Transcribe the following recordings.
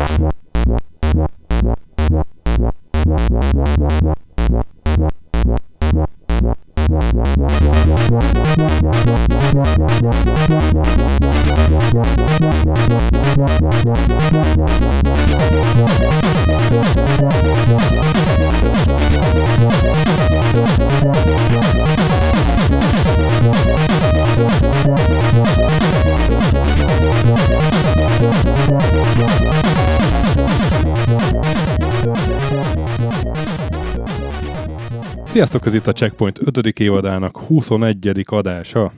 What? Sziasztok, ez itt a Checkpoint 5. évadának 21. adása.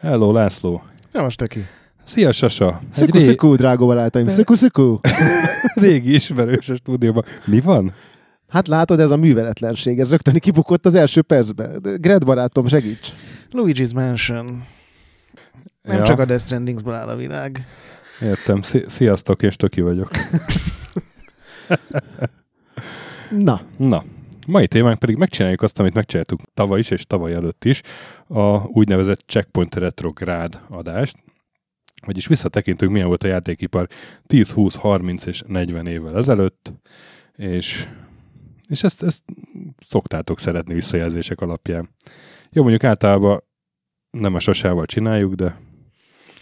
Hello, László. Szevas, Töki. Szia, Sasa. Sziku, ré- sziku, drága barátaim. Sziku, sziku. régi ismerős a stúdióban. Mi van? Hát látod, ez a műveletlenség, ez rögtön kibukott az első percben. Gred barátom, segíts. Luigi's Mansion. Nem Ja. csak a Death Strandingsból áll a világ. Értem. Szi- Sziasztok, én Stöki vagyok. Na, Na, mai témánk pedig megcsináljuk azt, amit megcsináltuk tavaly is, és tavaly előtt is, a úgynevezett Checkpoint Retrográd adást. Vagyis visszatekintünk, milyen volt a játékipar 10, 20, 30 és 40 évvel ezelőtt, és, és ezt, ezt szoktátok szeretni visszajelzések alapján. Jó, mondjuk általában nem a sasával csináljuk, de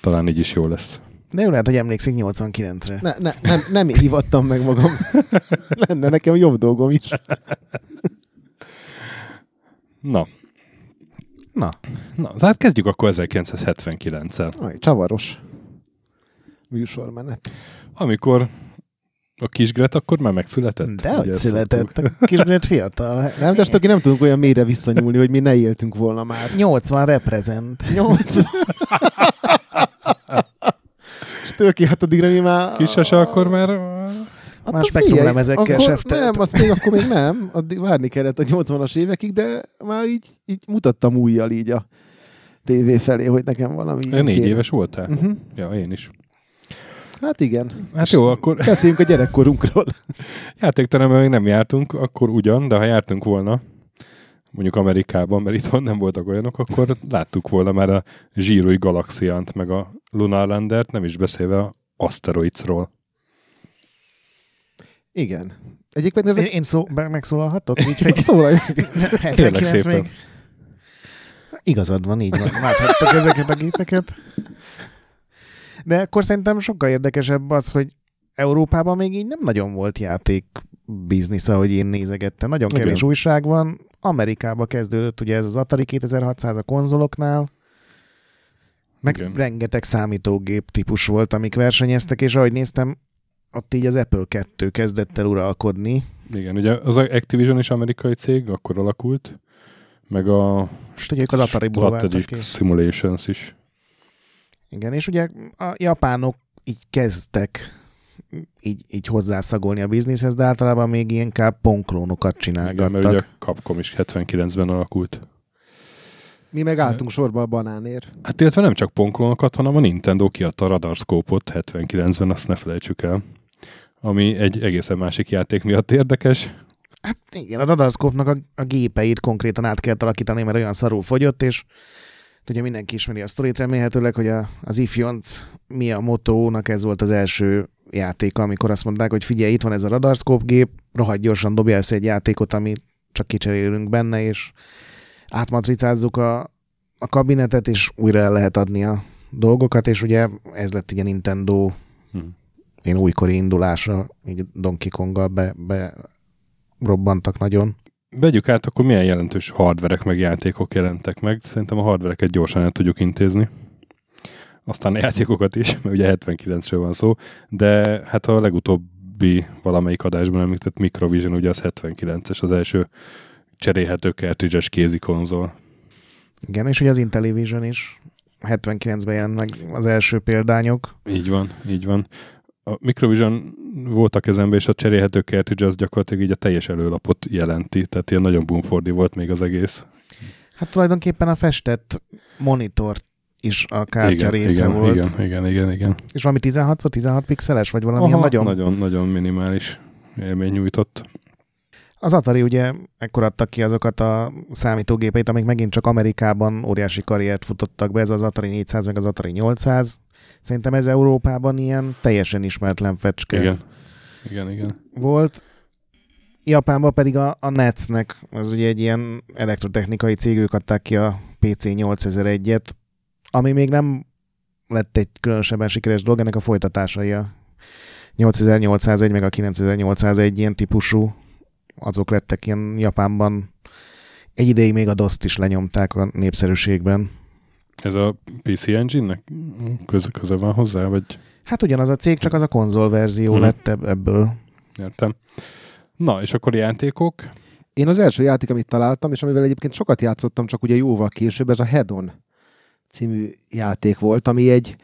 talán így is jó lesz. De jó lehet, hogy emlékszik 89-re. Ne, ne, nem, nem hívattam meg magam. Lenne nekem jobb dolgom is. Na. Na. Na, hát kezdjük akkor 1979-el. Aj, csavaros műsormenet. Amikor a kisgret akkor már megszületett? De, hogy született. A kisgret fiatal. Nem, de most nem tudunk olyan mélyre visszanyúlni, hogy mi ne éltünk volna már. 80 reprezent. 80. seftől ki, hát addigra nyilván... Kisasa akkor már... Hát már spektrumlemezekkel seftet. Nem, azt még akkor még nem, addig várni kellett a 80-as évekig, de már így, így mutattam újjal így a tévé felé, hogy nekem valami... Én négy kéne. éves voltál? Uh-huh. Ja, én is. Hát igen. Hát jó, akkor... Beszéljünk a gyerekkorunkról. Játékteremben még nem jártunk, akkor ugyan, de ha jártunk volna, mondjuk Amerikában, mert itthon nem voltak olyanok, akkor láttuk volna már a zsírói galaxiant, meg a Lunar Landert, nem is beszélve a Asteroidsról. Igen. Egyébként Én, ezek... én szó, megszólalhatok? Így, hogy Szóval, 79 szépen. még. Igazad van, így van. Láthattok ezeket a gépeket. De akkor szerintem sokkal érdekesebb az, hogy Európában még így nem nagyon volt játék biznisz, ahogy én nézegettem. Nagyon Igen. kevés újság van. Amerikába kezdődött ugye ez az Atari 2600 a konzoloknál. Meg Igen. rengeteg számítógép típus volt, amik versenyeztek, és ahogy néztem, ott így az Apple 2 kezdett el uralkodni. Igen, ugye az Activision is amerikai cég, akkor alakult, meg a És ők az váltak Strategic. Simulations is. Igen, és ugye a japánok így kezdtek így, így hozzászagolni a bizniszhez, de általában még inkább ponklónokat Igen, mert csinálgattak. ugye a Capcom is 79-ben alakult. mi meg álltunk sorba a banánért. Hát illetve nem csak ponklónokat, hanem a Nintendo kiadta a Radarscope-ot 79-ben, azt ne felejtsük el. Ami egy egészen másik játék miatt érdekes. Hát igen, a Radarscope-nak a, a gépeit konkrétan át kellett alakítani, mert olyan szarul fogyott, és ugye mindenki ismeri a sztorit remélhetőleg, hogy a, az ifjonc mi a motónak ez volt az első játéka, amikor azt mondták, hogy figyelj, itt van ez a Radarscope gép, rohadt gyorsan dobja össze egy játékot, ami csak kicserélünk benne, és átmatricázzuk a, a kabinetet, és újra el lehet adni a dolgokat, és ugye ez lett így a Nintendo Hm. én újkori indulása, így Donkey Konggal be, be robbantak nagyon. Vegyük át, akkor milyen jelentős hardverek meg játékok jelentek meg. Szerintem a hardvereket gyorsan el tudjuk intézni. Aztán a játékokat is, mert ugye 79-ről van szó, de hát a legutóbbi valamelyik adásban említett Microvision, ugye az 79-es, az első cserélhető cartridge-es kézi konzol. Igen, és ugye az Intellivision is 79-ben jelent meg az első példányok. Így van, így van. A Microvision volt a kezembe, és a cserélhető cartridge az gyakorlatilag így a teljes előlapot jelenti, tehát ilyen nagyon bumfordi volt még az egész. Hát tulajdonképpen a festett monitor is a kártya igen, része igen, volt. Igen, igen, igen, igen. És valami 16 16 pixeles, vagy valami Aha, nagyon... nagyon, nagyon minimális élmény nyújtott. Az Atari ugye ekkor adtak ki azokat a számítógépeit, amik megint csak Amerikában óriási karriert futottak be, ez az Atari 400 meg az Atari 800. Szerintem ez Európában ilyen teljesen ismeretlen fecske. Igen. Igen, igen. volt. Japánban pedig a, a Netsnek, az ugye egy ilyen elektrotechnikai cég, ők adták ki a PC 8001-et, ami még nem lett egy különösebben sikeres dolog, ennek a folytatásai a 8801 meg a 9801 ilyen típusú, azok lettek ilyen Japánban. Egy ideig még a DOS-t is lenyomták a népszerűségben. Ez a PC Engine-nek köze, köze van hozzá, vagy Hát ugyanaz a cég, csak az a konzol verzió Mhm. lett ebb- ebből. értem. Na, és akkor játékok. Én az első játék, amit találtam, és amivel egyébként sokat játszottam, csak ugye jóval később, ez a Hedon című játék volt, ami egy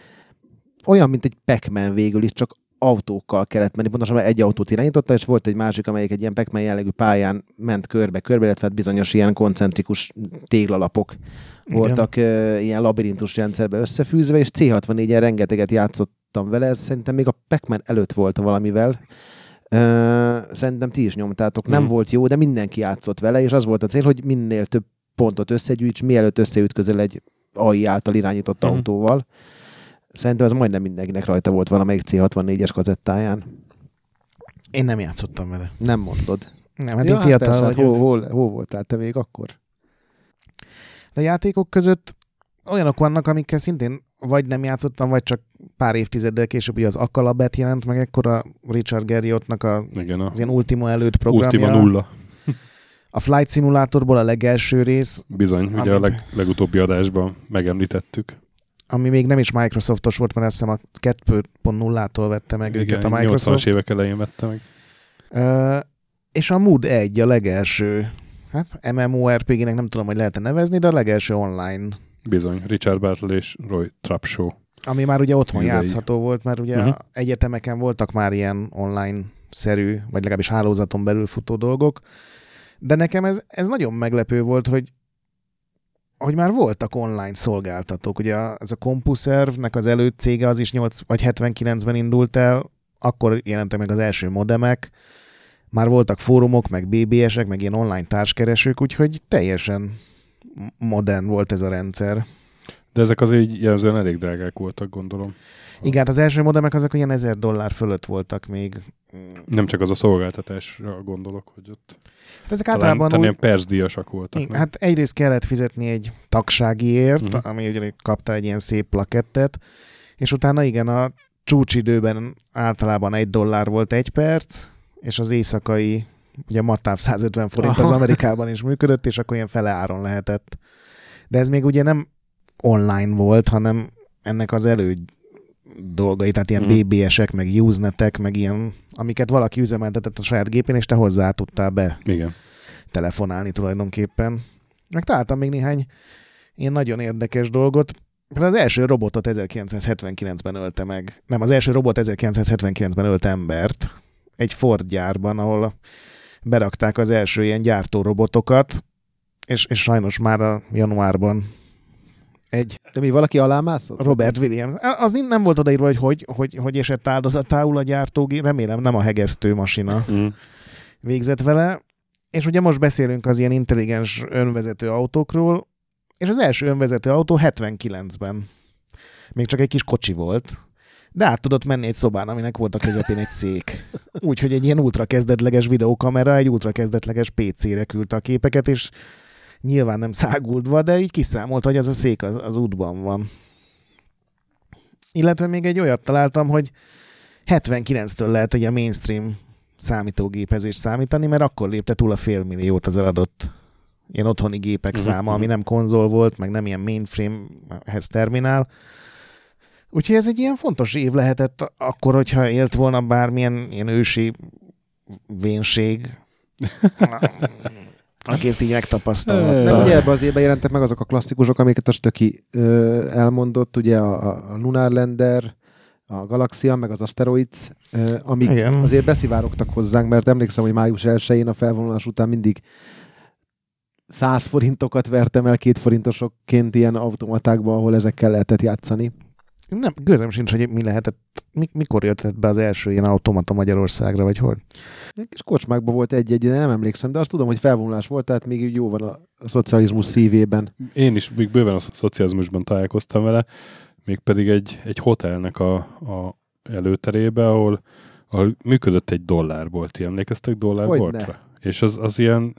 olyan, mint egy Pac-Man végül is, csak autókkal kellett menni, pontosan egy autót irányította, és volt egy másik, amelyik egy ilyen Pac-Man jellegű pályán ment körbe-körbe, illetve hát bizonyos ilyen koncentrikus téglalapok voltak ö, ilyen labirintus rendszerbe összefűzve, és C64-en rengeteget játszottam vele, ez szerintem még a Pac-Man előtt volt valamivel. Ö, szerintem ti is nyomtátok. Nem Mhm. volt jó, de mindenki játszott vele, és az volt a cél, hogy minél több pontot összegyűjts, mielőtt összeütközel egy AI által irányított Mhm. autóval. Szerintem ez majdnem mindenkinek rajta volt valamelyik C64-es kazettáján. Én nem játszottam vele. Nem mondod. Nem, hát ja, én fiatal persze, hát vagyok. hol, hol, hol voltál te még akkor? De a játékok között olyanok vannak, amikkel szintén vagy nem játszottam, vagy csak pár évtizeddel később, ugye az Akalabet jelent meg, ekkor a Richard Garriottnak a, Igen, a az ilyen Ultima előtt programja. Ultima nulla. A Flight Simulatorból a legelső rész, Bizony, ugye a Amit- leg, legutóbbi adásban megemlítettük. Ami még nem is Microsoftos volt, mert azt hiszem a 2.0-tól vette meg Igen, őket a 80-as Microsoft. évek elején vette meg. Ö, és a Mood 1 a legelső, hát MMORPG-nek nem tudom, hogy lehet-e nevezni, de a legelső online, Bizony, Richard Bartle és Roy Trapshaw. ami már ugye otthon Művei. játszható volt, mert ugye uh-huh. egyetemeken voltak már ilyen online-szerű, vagy legalábbis hálózaton belül futó dolgok, de nekem ez, ez nagyon meglepő volt, hogy hogy már voltak online szolgáltatók. Ugye ez a CompuServe-nek az előtt cége az is 8 vagy 79-ben indult el, akkor jelentek meg az első modemek, már voltak fórumok, meg BBS-ek, meg ilyen online társkeresők, úgyhogy teljesen modern volt ez a rendszer. De ezek azért így jelzően elég drágák voltak, gondolom. Igen, hát az első modemek azok ilyen 1000 dollár fölött voltak még. Nem csak az a szolgáltatásra gondolok, hogy ott Hát ezek talán, általában talán úgy, ilyen percdíjasak voltak. igen, hát egyrészt kellett fizetni egy tagságiért, uh-huh. ami ugye kapta egy ilyen szép plakettet, és utána igen, a csúcsidőben általában egy dollár volt egy perc, és az éjszakai, ugye matáv 150 forint az Aha. Amerikában is működött, és akkor ilyen fele áron lehetett. De ez még ugye nem online volt, hanem ennek az elő dolgai, tehát ilyen Mhm. BBS-ek, meg Usenetek, meg ilyen, amiket valaki üzemeltetett a saját gépén, és te hozzá tudtál be Igen. telefonálni tulajdonképpen. Meg találtam még néhány ilyen nagyon érdekes dolgot. Például az első robotot 1979-ben ölte meg. Nem, az első robot 1979-ben ölt embert egy Ford gyárban, ahol berakták az első ilyen gyártó robotokat, és, és sajnos már a januárban egy De mi, valaki alámászott? Robert Williams. Az nem volt odaírva, hogy hogy, hogy, hogy esett áldozatául a gyártógép, remélem nem a hegesztő masina Mm. végzett vele, és ugye most beszélünk az ilyen intelligens önvezető autókról, és az első önvezető autó 79-ben. Még csak egy kis kocsi volt, de át tudott menni egy szobán, aminek volt a közepén egy szék. Úgyhogy egy ilyen ultra kezdetleges videókamera egy ultra kezdetleges PC-re küldte a képeket, és nyilván nem száguldva, de így kiszámolt, hogy az a szék az, az útban van. Illetve még egy olyat találtam, hogy 79-től lehet egy a mainstream számítógépezést számítani, mert akkor lépte túl a félmilliót az eladott ilyen otthoni gépek Mhm, száma, ami mhm. nem konzol volt, meg nem ilyen mainframe-hez terminál. Úgyhogy ez egy ilyen fontos év lehetett akkor, hogyha élt volna bármilyen ilyen ősi vénség, aki ezt így Meg megtapasztalta. ugye ebbe az évben jelentek meg azok a klasszikusok, amiket a Stöki ö, elmondott, ugye a, a Lunar Lander, a Galaxia, meg az Asteroids, ö, amik Igen. azért beszivárogtak hozzánk, mert emlékszem, hogy május 1-én a felvonulás után mindig 100 forintokat vertem el két forintosokként ilyen automatákba, ahol ezekkel lehetett játszani. Nem, gőzem sincs, hogy mi lehetett, mi, mikor jött be az első ilyen automata Magyarországra, vagy hogy? Egy kis kocsmákban volt egy-egy, de nem emlékszem, de azt tudom, hogy felvonulás volt, tehát még így jó van a, a szocializmus szívében. Én is még bőven a szocializmusban találkoztam vele, mégpedig egy, egy hotelnek a, a előterébe, ahol ahol működött egy dollárbolt. Ti emlékeztek dollárboltra? És az, az ilyen,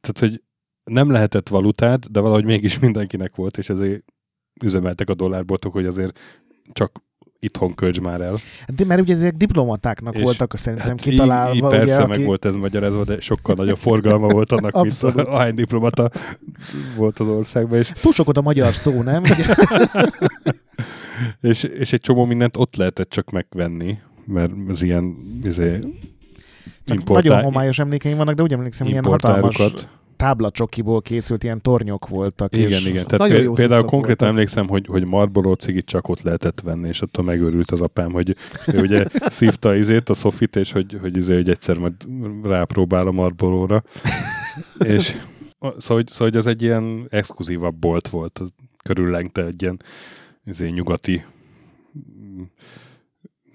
tehát hogy nem lehetett valutát, de valahogy mégis mindenkinek volt, és ezért üzemeltek a dollárboltok, hogy azért csak itthon költs már el. De mert ugye ezek diplomatáknak És voltak szerintem Hát kitalálva. így, így ugye, persze, aki... meg volt ez magyarázva, de sokkal nagyobb forgalma volt annak, mint Abszolút. ahány diplomata volt az országban, és, Túl sok a magyar szó, nem? és, és egy csomó mindent ott lehetett csak megvenni, mert az ilyen izé, importál- nagyon homályos emlékeim vannak, de úgy emlékszem, ilyen hatalmas. Táblacsokiból készült ilyen tornyok voltak. Igen, és igen. Tehát nagyon pé- jó például konkrétan voltak. emlékszem, hogy, hogy Marlboro cigit csak ott lehetett venni, és attól megőrült az apám, hogy ő ugye szívta izét, a Sofit, és hogy, hogy, izé, hogy egyszer majd rápróbál a Marlboro-ra. és szóval, hogy- szóval, hogy az egy ilyen exkluzívabb bolt volt, körüllengte egy ilyen izé, nyugati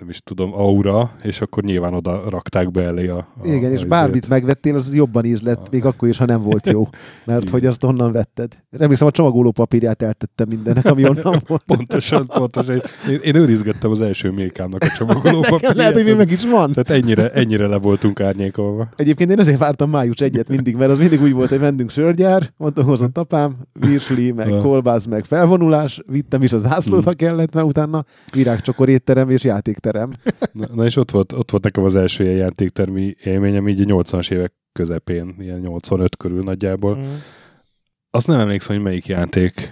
nem is tudom, aura, és akkor nyilván oda rakták be elé a, a Igen, a és bármit megvettél, az jobban íz lett, A- még akkor is, ha nem volt jó. Mert hogy azt honnan vetted. Remélem a csomagoló papírját eltettem mindennek, ami onnan volt. Pontosan, pontosan. Én, én őrizgettem az első milkámnak a csomagoló Nekem lehet, hogy még meg is van. Tehát ennyire, ennyire le voltunk árnyékolva. Egyébként én azért vártam május egyet mindig, mert az mindig úgy volt, hogy mentünk sörgyár, mondta, hozott apám, virsli, meg kolbász, meg felvonulás, vittem is a zászlót, ha kellett, mert utána virágcsokor étterem és játékterem. Na, na és ott volt, ott volt nekem az első ilyen játéktermi élményem, így a 80-as évek közepén, ilyen 85 körül nagyjából. Mm. Azt nem emlékszem, hogy melyik játék,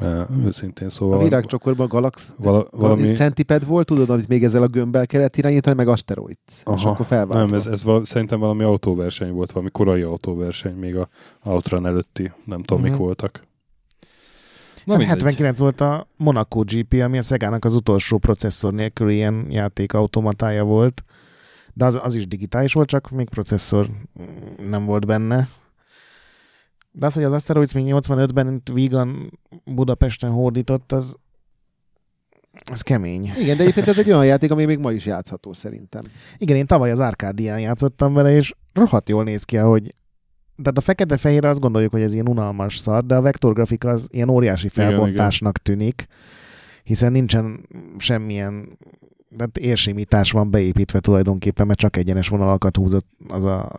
eh, őszintén szóval. A virágcsokorban Galax, vala, valami centiped volt, tudod, amit még ezzel a gömbbel kellett irányítani, meg Asteroids. És Aha, akkor felváltva. Nem, ez, ez val, szerintem valami autóverseny volt, valami korai autóverseny, még a Outrun előtti, nem tudom, mik Mhm. voltak. Na, mindegy. 79 volt a Monaco GP, ami a Szegának az utolsó processzor nélkül ilyen játékautomatája volt. De az, az is digitális volt, csak még processzor nem volt benne. De az, hogy az Asteroids még 85-ben itt Vigan Budapesten hódított, az, az kemény. Igen, de egyébként ez egy olyan játék, ami még ma is játszható szerintem. Igen, én tavaly az Arkádián játszottam vele, és rohadt jól néz ki, hogy tehát a fekete-fehérre azt gondoljuk, hogy ez ilyen unalmas szar, de a vektorgrafika az ilyen óriási felbontásnak tűnik, hiszen nincsen semmilyen tehát érsimítás van beépítve tulajdonképpen, mert csak egyenes vonalakat húzott az a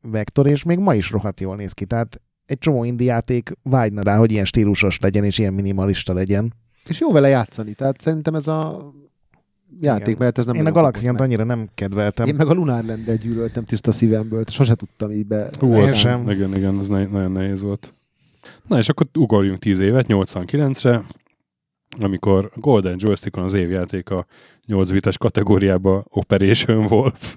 vektor, és még ma is rohadt jól néz ki. Tehát egy csomó indie játék vágyna rá, hogy ilyen stílusos legyen, és ilyen minimalista legyen. És jó vele játszani, tehát szerintem ez a játék, Igen. mert ez nem Én a meg. annyira nem kedveltem. Én meg a Lunar land gyűlöltem tiszta szívemből, sose tudtam így be. Hú, az, sem. igen, igen, ez ne, nagyon nehéz volt. Na és akkor ugorjunk 10 évet, 89-re, amikor Golden Joystickon az évjáték a 8 bites kategóriába Operation Wolf,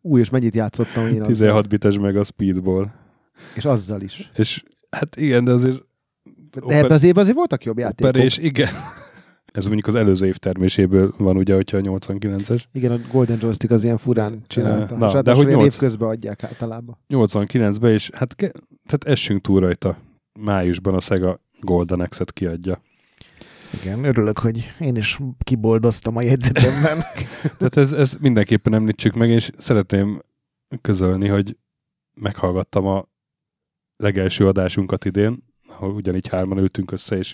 Új, és mennyit játszottam én azzal. 16 bites meg a Speedball. És azzal is. És hát igen, de azért De ebben az évben azért voltak jobb játékok. Operés, igen. Ez mondjuk az előző év terméséből van ugye, hogyha a 89-es. Igen, a Golden Joystick az ilyen furán csinálta. Na, és de hogy hogy nyolc- évközben adják általában. 89-ben is, hát ke- tehát essünk túl rajta. Májusban a Sega Golden X-et kiadja. Igen, örülök, hogy én is kiboldoztam a jegyzetemben. Tehát ez, ez mindenképpen említsük meg, és szeretném közölni, hogy meghallgattam a legelső adásunkat idén, ahol ugyanígy hárman ültünk össze, és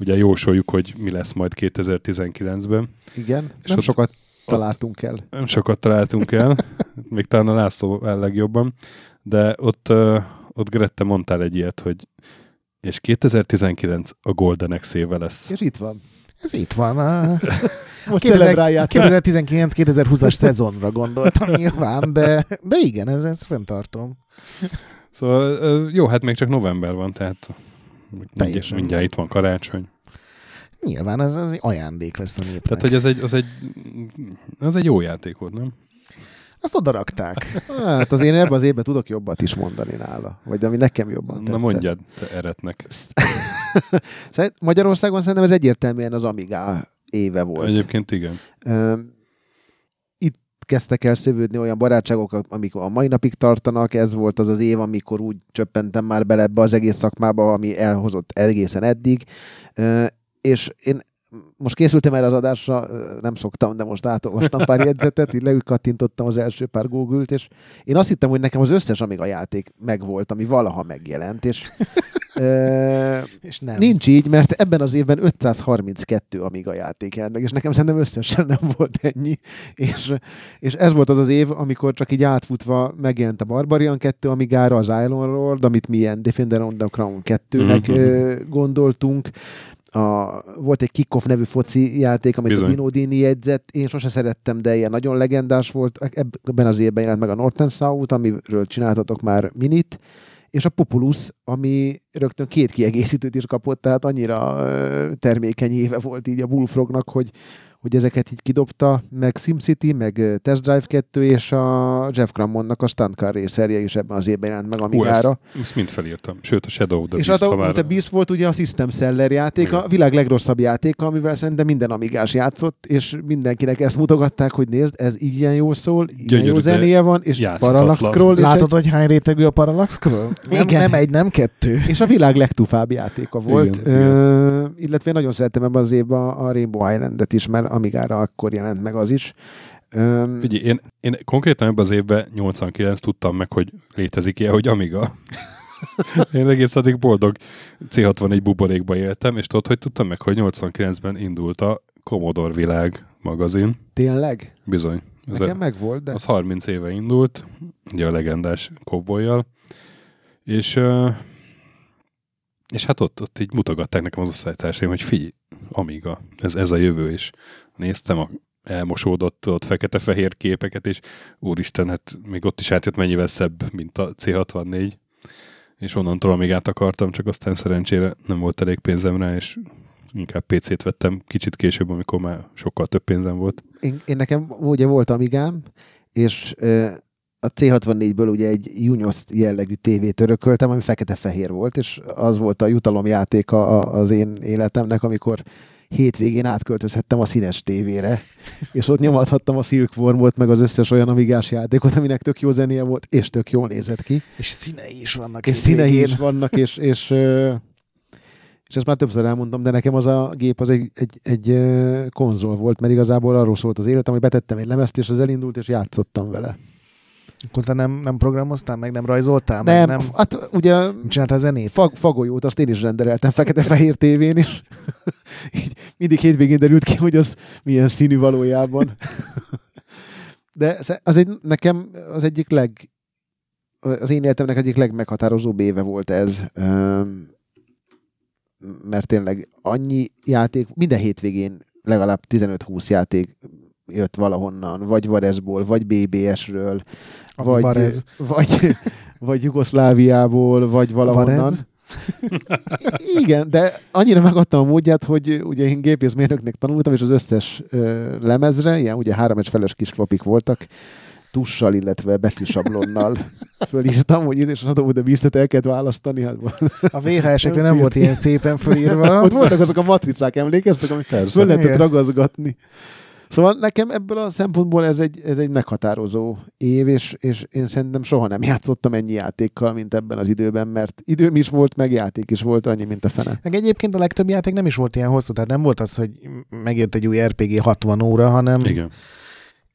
ugye jósoljuk, hogy mi lesz majd 2019-ben. Igen, És nem ott- sokat találtunk el. Nem sokat találtunk el, még talán a László el legjobban, de ott, ott Grette mondtál egy ilyet, hogy és 2019 a Golden x éve lesz. És itt van. Ez itt van. A Most 2000 celebráljátok. 2019-2020-as szezonra gondoltam nyilván, de, de igen, ez, ez fenntartom. Szóval jó, hát még csak november van, tehát Teljesen. mindjárt itt van karácsony. Nyilván ez, ez egy ajándék lesz a népnek. Tehát, hogy ez egy, az egy, az egy jó játék volt, nem? Azt oda rakták. Hát az én ebben az évben tudok jobbat is mondani nála. Vagy ami nekem jobban tetszett. Na mondjad, te eretnek. Magyarországon szerintem ez egyértelműen az Amiga éve volt. Egyébként igen. Ö, kezdtek el szövődni olyan barátságok, amik a mai napig tartanak. Ez volt az az év, amikor úgy csöppentem már bele ebbe az egész szakmába, ami elhozott egészen eddig. És én most készültem erre az adásra, nem szoktam, de most átolvastam pár jegyzetet, így leülkattintottam az első pár google és én azt hittem, hogy nekem az összes Amiga játék megvolt, ami valaha megjelent, és, e, és nem. nincs így, mert ebben az évben 532 Amiga játék jelent meg, és nekem szerintem összesen nem volt ennyi, és, és ez volt az az év, amikor csak így átfutva megjelent a Barbarian 2 Amigára, az Island Lord, amit mi ilyen Defender on the Crown 2-nek mm-hmm. gondoltunk, a, volt egy Kickoff nevű foci játék, amit Bizony. a Dino Dini jegyzett, én sose szerettem, de ilyen nagyon legendás volt, ebben az évben jelent meg a Northern South, amiről csináltatok már minit, és a Populus, ami rögtön két kiegészítőt is kapott, tehát annyira termékeny éve volt így a Bullfrognak, hogy, hogy ezeket így kidobta, meg SimCity, meg Test Drive 2, és a Jeff Crammonnak a Stunt Car Racerje is ebben az évben jelent meg Amigára. Hú, ezt, ezt mind felírtam. Sőt, a Shadow of the és Beast. És a, már... a Beast volt ugye a System Seller játék, a világ legrosszabb játéka, amivel szerintem minden amigás játszott, és mindenkinek ezt mutogatták, hogy nézd, ez ilyen jó szól, ilyen Gyönyörű, jó zenéje van, és Parallax Scroll. Látod, egy... hogy hány rétegű a Parallax Scroll? Nem, Igen. nem egy, nem kettő. És a világ legtufább játéka volt. Igen, Ö, igen. illetve én nagyon szerettem ebben az évben a Rainbow Island-et is, mert Amigára akkor jelent meg az is. Um, Figyelj, én, én konkrétan ebben az évben 89 tudtam meg, hogy létezik ilyen, hogy Amiga. én egész addig boldog C64 buborékba éltem, és tudod, hogy tudtam meg, hogy 89-ben indult a Commodore Világ magazin. Tényleg? Bizony. Ez Nekem a, meg volt, de... Az 30 éve indult, ugye a legendás kobbolyjal, és és hát ott, ott így mutogatták nekem az osztálytársaim, hogy figyelj, Amiga, ez, ez a jövő, és néztem a elmosódott ott fekete-fehér képeket, és úristen, hát még ott is átjött mennyivel szebb, mint a C64, és onnantól amíg át akartam, csak aztán szerencsére nem volt elég pénzem rá, és inkább PC-t vettem kicsit később, amikor már sokkal több pénzem volt. Én, én nekem ugye volt Amigám, és a C64-ből ugye egy Junios jellegű tévét örököltem, ami fekete-fehér volt, és az volt a jutalomjátéka az én életemnek, amikor hétvégén átköltözhettem a színes tévére, és ott nyomathattam a Silkwormot, meg az összes olyan amigás játékot, aminek tök jó zenéje volt, és tök jól nézett ki. És színei is vannak. És színei is vannak, és, és, és ezt már többször elmondtam, de nekem az a gép az egy, egy, egy konzol volt, mert igazából arról szólt az életem, hogy betettem egy lemezt, és az elindult, és játszottam vele. Akkor te nem, nem programoztál, meg nem rajzoltál? Nem, meg nem hát ugye... Csináltál zenét? Fag, fagolyót, azt én is rendeltem fekete-fehér tévén is. Így mindig hétvégén derült ki, hogy az milyen színű valójában. De az egy, nekem az egyik leg... Az én életemnek egyik legmeghatározóbb éve volt ez. Mert tényleg annyi játék, minden hétvégén legalább 15-20 játék jött valahonnan, vagy Varezból, vagy BBS-ről, vagy, Varez. vagy, vagy Jugoszláviából, vagy valahonnan. Varez? Igen, de annyira megadtam a módját, hogy ugye én gépészmérnöknek tanultam, és az összes ö, lemezre, ilyen ugye három és feles kis klopik voltak, tussal, illetve betűsablonnal fölírtam, hogy és adom de biztet el kellett választani. Hát, a VHS-ekre nem volt ilyen szépen fölírva. Ott voltak azok a matricák, emlékeztek, amit föl lehetett ragazgatni. Szóval nekem ebből a szempontból ez egy, ez egy meghatározó év, és, és én szerintem soha nem játszottam ennyi játékkal, mint ebben az időben, mert időm is volt, meg játék is volt, annyi, mint a fene. Meg egyébként a legtöbb játék nem is volt ilyen hosszú, tehát nem volt az, hogy megjött egy új RPG 60 óra, hanem Igen.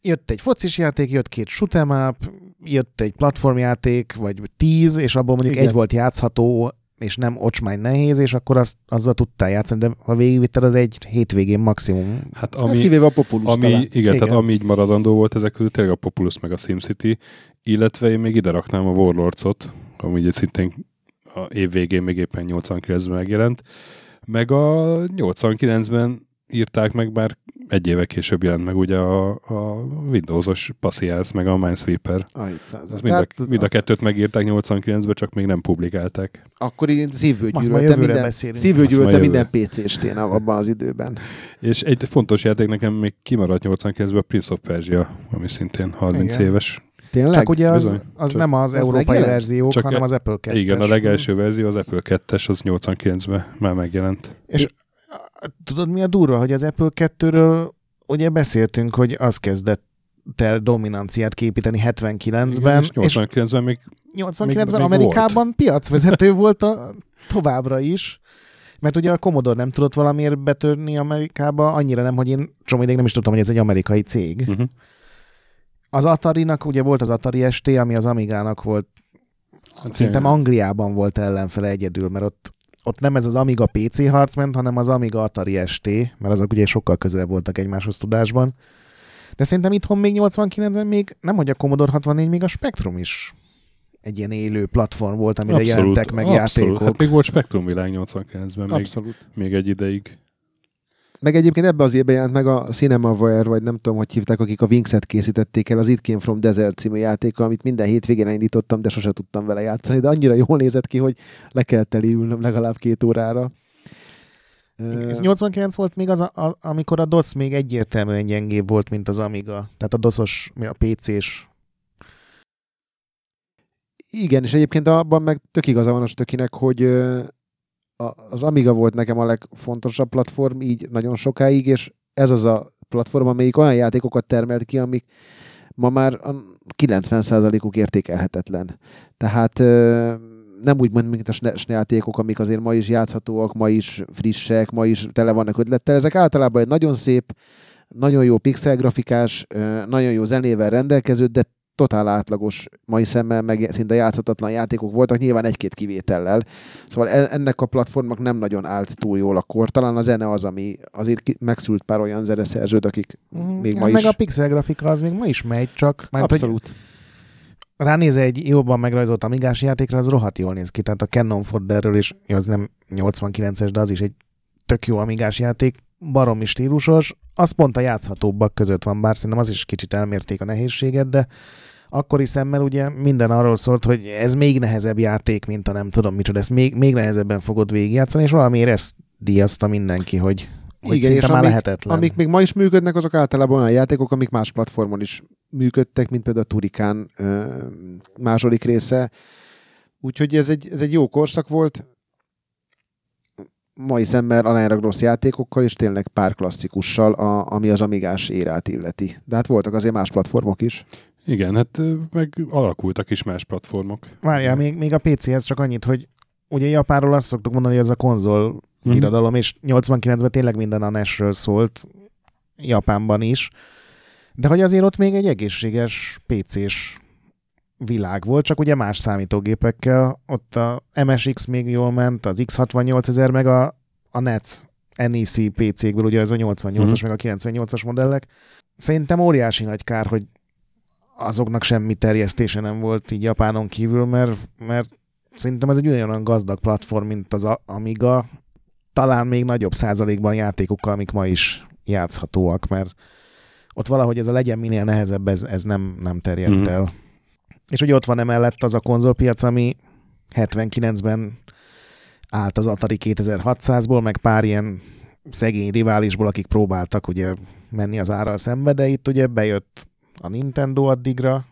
jött egy focis játék, jött két shoot'em up, jött egy platformjáték, vagy tíz, és abból mondjuk Igen. egy volt játszható, és nem ocsmány nehéz, és akkor azt, azzal tudtál játszani, de ha végigvitted, az egy hétvégén maximum. Hát, ami, hát kivéve a Populus ami, igen, igen, tehát ami így maradandó volt ezek közül, tényleg a Populus meg a SimCity, illetve én még ide raknám a Warlords-ot, ami ugye szintén a év végén még éppen 89-ben megjelent, meg a 89-ben írták meg, bár egy éve később jelent meg ugye a, a Windows-os Patience, meg a Minesweeper. A Ez mind, a, mind a kettőt megírták 89-ben, csak még nem publikálták. Akkor én szívből gyűlölte minden, szívből gyűlölte minden PC-st én abban az időben. És egy fontos játék nekem még kimaradt 89-ben a Prince of Persia, ami szintén 30 Igen. éves. Tényleg? Csak ugye az, az csak nem az, az európai megjelent? verzió, csak hanem az Apple 2 Igen, a legelső verzió, az Apple 2-es, az 89-ben már megjelent. És tudod mi a durva, hogy az Apple 2-ről ugye beszéltünk, hogy az kezdett el dominanciát képíteni 79-ben. Igen, és 89-ben még 89-ben még, Amerikában volt. piacvezető volt a, továbbra is. Mert ugye a Commodore nem tudott valamiért betörni Amerikába, annyira nem, hogy én csomó ideig nem is tudtam, hogy ez egy amerikai cég. Uh-huh. Az Atari-nak ugye volt az Atari ST, ami az Amigának volt, Hát szerintem Angliában volt ellenfele egyedül, mert ott, ott nem ez az Amiga PC harc ment, hanem az Amiga Atari ST, mert azok ugye sokkal közelebb voltak egymáshoz tudásban. De szerintem itthon még 89-ben még, nem hogy a Commodore 64, még a Spectrum is egy ilyen élő platform volt, amire abszolút, jelentek meg abszolút. játékok. Hát még volt Spektrum világ 89-ben, még, még egy ideig. Meg egyébként ebbe az évben jelent meg a Cinemaware, vagy nem tudom, hogy hívták, akik a Wingset készítették el, az It Came From Desert című játéka, amit minden hétvégén indítottam, de sose tudtam vele játszani, de annyira jól nézett ki, hogy le kellett elülnöm legalább két órára. És 89 volt még az, a, a, amikor a DOS még egyértelműen gyengébb volt, mint az Amiga. Tehát a DOS-os, mi a PC-s. Igen, és egyébként abban meg tök igaza van a stökinek, hogy az Amiga volt nekem a legfontosabb platform így nagyon sokáig, és ez az a platform, amelyik olyan játékokat termelt ki, amik ma már a 90%-uk értékelhetetlen. Tehát nem úgy mondom, mint a SNES játékok, amik azért ma is játszhatóak, ma is frissek, ma is tele vannak ötlettel. Ezek általában egy nagyon szép, nagyon jó pixel grafikás, ö, nagyon jó zenével rendelkező, de totál átlagos mai szemmel, meg szinte játszhatatlan játékok voltak, nyilván egy-két kivétellel. Szóval ennek a platformnak nem nagyon állt túl jól a kor. Talán a zene az, ami azért megszült pár olyan zeneszerzőt, akik még ma meg is... a pixel grafika az még ma is megy, csak mert hogy Abszolút. ránéz egy jobban megrajzolt amigás játékra, az rohadt jól néz ki. Tehát a Cannon Fodderről is, az nem 89-es, de az is egy tök jó amigás játék, baromi stílusos, az pont a játszhatóbbak között van, bár szerintem az is kicsit elmérték a nehézséget, de akkori szemmel ugye minden arról szólt, hogy ez még nehezebb játék, mint a nem tudom micsoda, ezt még, még nehezebben fogod végigjátszani, és valamiért ezt díjazta mindenki, hogy, hogy Igen, szinte és már amik- lehetetlen. Amik még ma is működnek, azok általában olyan játékok, amik más platformon is működtek, mint például a Turikán második része. Úgyhogy ez egy, ez egy jó korszak volt. Mai szemmel aránylag rossz játékokkal, és tényleg pár klasszikussal, a, ami az amigás érát illeti. De hát voltak azért más platformok is. Igen, hát meg alakultak is más platformok. Várjál, még, még a PC-hez csak annyit, hogy ugye Japánról azt szoktuk mondani, hogy ez a konzol Mhm. irodalom, és 89-ben tényleg minden a NES-ről szólt, Japánban is, de hogy azért ott még egy egészséges PC-s világ volt, csak ugye más számítógépekkel, ott a MSX még jól ment, az X68 ezer, meg a, a NEC, NEC PC-kből, ugye ez a 88-as, Mhm. meg a 98-as modellek. Szerintem óriási nagy kár, hogy azoknak semmi terjesztése nem volt így Japánon kívül, mert, mert szerintem ez egy olyan gazdag platform, mint az Amiga, talán még nagyobb százalékban játékokkal, amik ma is játszhatóak, mert ott valahogy ez a legyen minél nehezebb, ez, ez nem, nem terjedt Mhm. el. És ugye ott van emellett az a konzolpiac, ami 79-ben állt az Atari 2600-ból, meg pár ilyen szegény riválisból, akik próbáltak ugye menni az árral szembe, de itt ugye bejött a Nintendo addigra,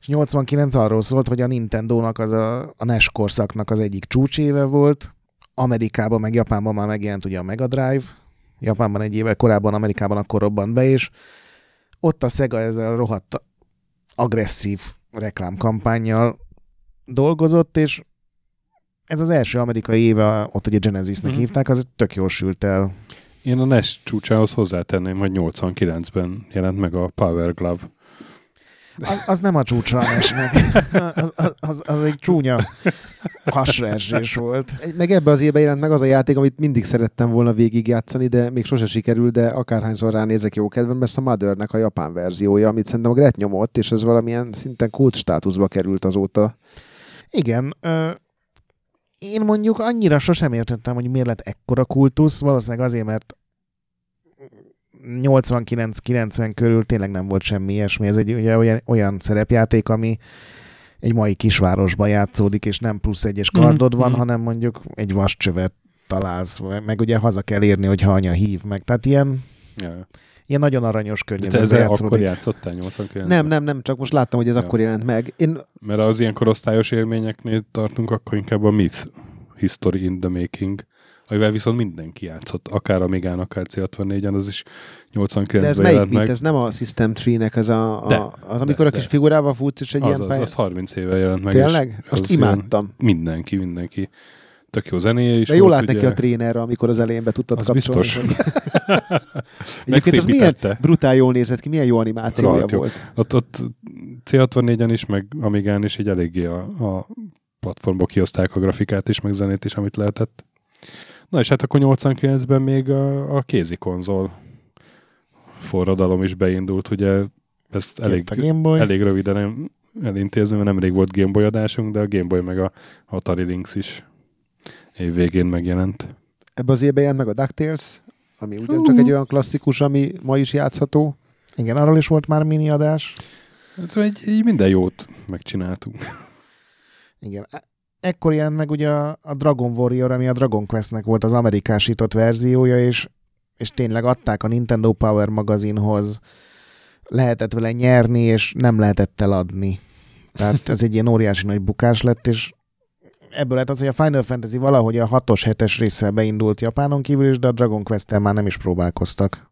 és 89 arról szólt, hogy a Nintendo-nak az a, a NES korszaknak az egyik csúcséve volt, Amerikában meg Japánban már megjelent ugye a Mega Drive, Japánban egy évvel korábban, Amerikában akkor robbant be, és ott a Sega ezzel a rohadt agresszív reklámkampányjal dolgozott, és ez az első amerikai éve, ott ugye Genesisnek Mhm. hívták, az tök jól sült el. Én a NES csúcsához hozzátenném, hogy 89-ben jelent meg a Power Glove. Az, az nem a csúcsra a NES-nek. Az, az, az, az egy csúnya hasraesés volt. Meg ebbe az évben jelent meg az a játék, amit mindig szerettem volna végigjátszani, de még sose sikerül, de akárhányszor ránézek jó kedvem, ez a Mothernek a japán verziója, amit szerintem a Gret nyomott, és ez valamilyen szinten kult státuszba került azóta. Igen, ö, én mondjuk annyira sosem értettem, hogy miért lett ekkora kultusz, valószínűleg azért, mert 89-90 körül tényleg nem volt semmi ilyesmi. Ez egy ugye olyan, olyan szerepjáték, ami egy mai kisvárosban játszódik, és nem plusz egyes kardod van, Mhm. hanem mondjuk egy vascsövet találsz, meg ugye haza kell érni, hogyha anya hív meg. Tehát ilyen, Ja. ilyen nagyon aranyos környezetben játszódik. akkor játszottál 89 Nem, nem, nem, csak most láttam, hogy ez Ja. akkor jelent meg. Én Mert az ilyen korosztályos élményeknél tartunk, akkor inkább a Myth History in the Making, amivel viszont mindenki játszott, akár a Mégán, akár C64-en, az is de ez 89-ben melyik bit? meg. Ez nem a System Tree-nek az, a, De, a, az amikor de, a kis de. figurával futsz, és egy Az, ilyen az, pálya... az 30 éve jelent meg. Tényleg? Azt az ilyen- imádtam. Mindenki, mindenki. tök jó zenéje is De jól lát neki a trénerre, amikor az elején be tudtad Az kapcsolni. biztos. Egyébként az milyen brutál jól nézett ki, milyen jó animációja jó. volt. Ott, ott C64-en is, meg Amigán is így eléggé a, a platformból kioszták a grafikát is, meg zenét is, amit lehetett. Na és hát akkor 89-ben még a, a kézi konzol forradalom is beindult, ugye ezt elég, Elég, röviden el- elintézni, mert nemrég volt Game Boy adásunk, de a Game Boy meg a Atari Lynx is év végén megjelent. Ebbe az évben jelent meg a DuckTales, ami ugyancsak egy olyan klasszikus, ami ma is játszható. Igen, arról is volt már mini adás. Hát Szóval így, így minden jót megcsináltunk. Igen. Ekkor jelent meg ugye a a Dragon Warrior, ami a Dragon Questnek volt az amerikásított verziója, és, és tényleg adták a Nintendo Power magazinhoz, lehetett vele nyerni, és nem lehetett eladni. Tehát ez egy ilyen óriási nagy bukás lett, és ebből lett az, hogy a Final Fantasy valahogy a 6-os, 7-es résszel beindult Japánon kívül is, de a Dragon quest már nem is próbálkoztak.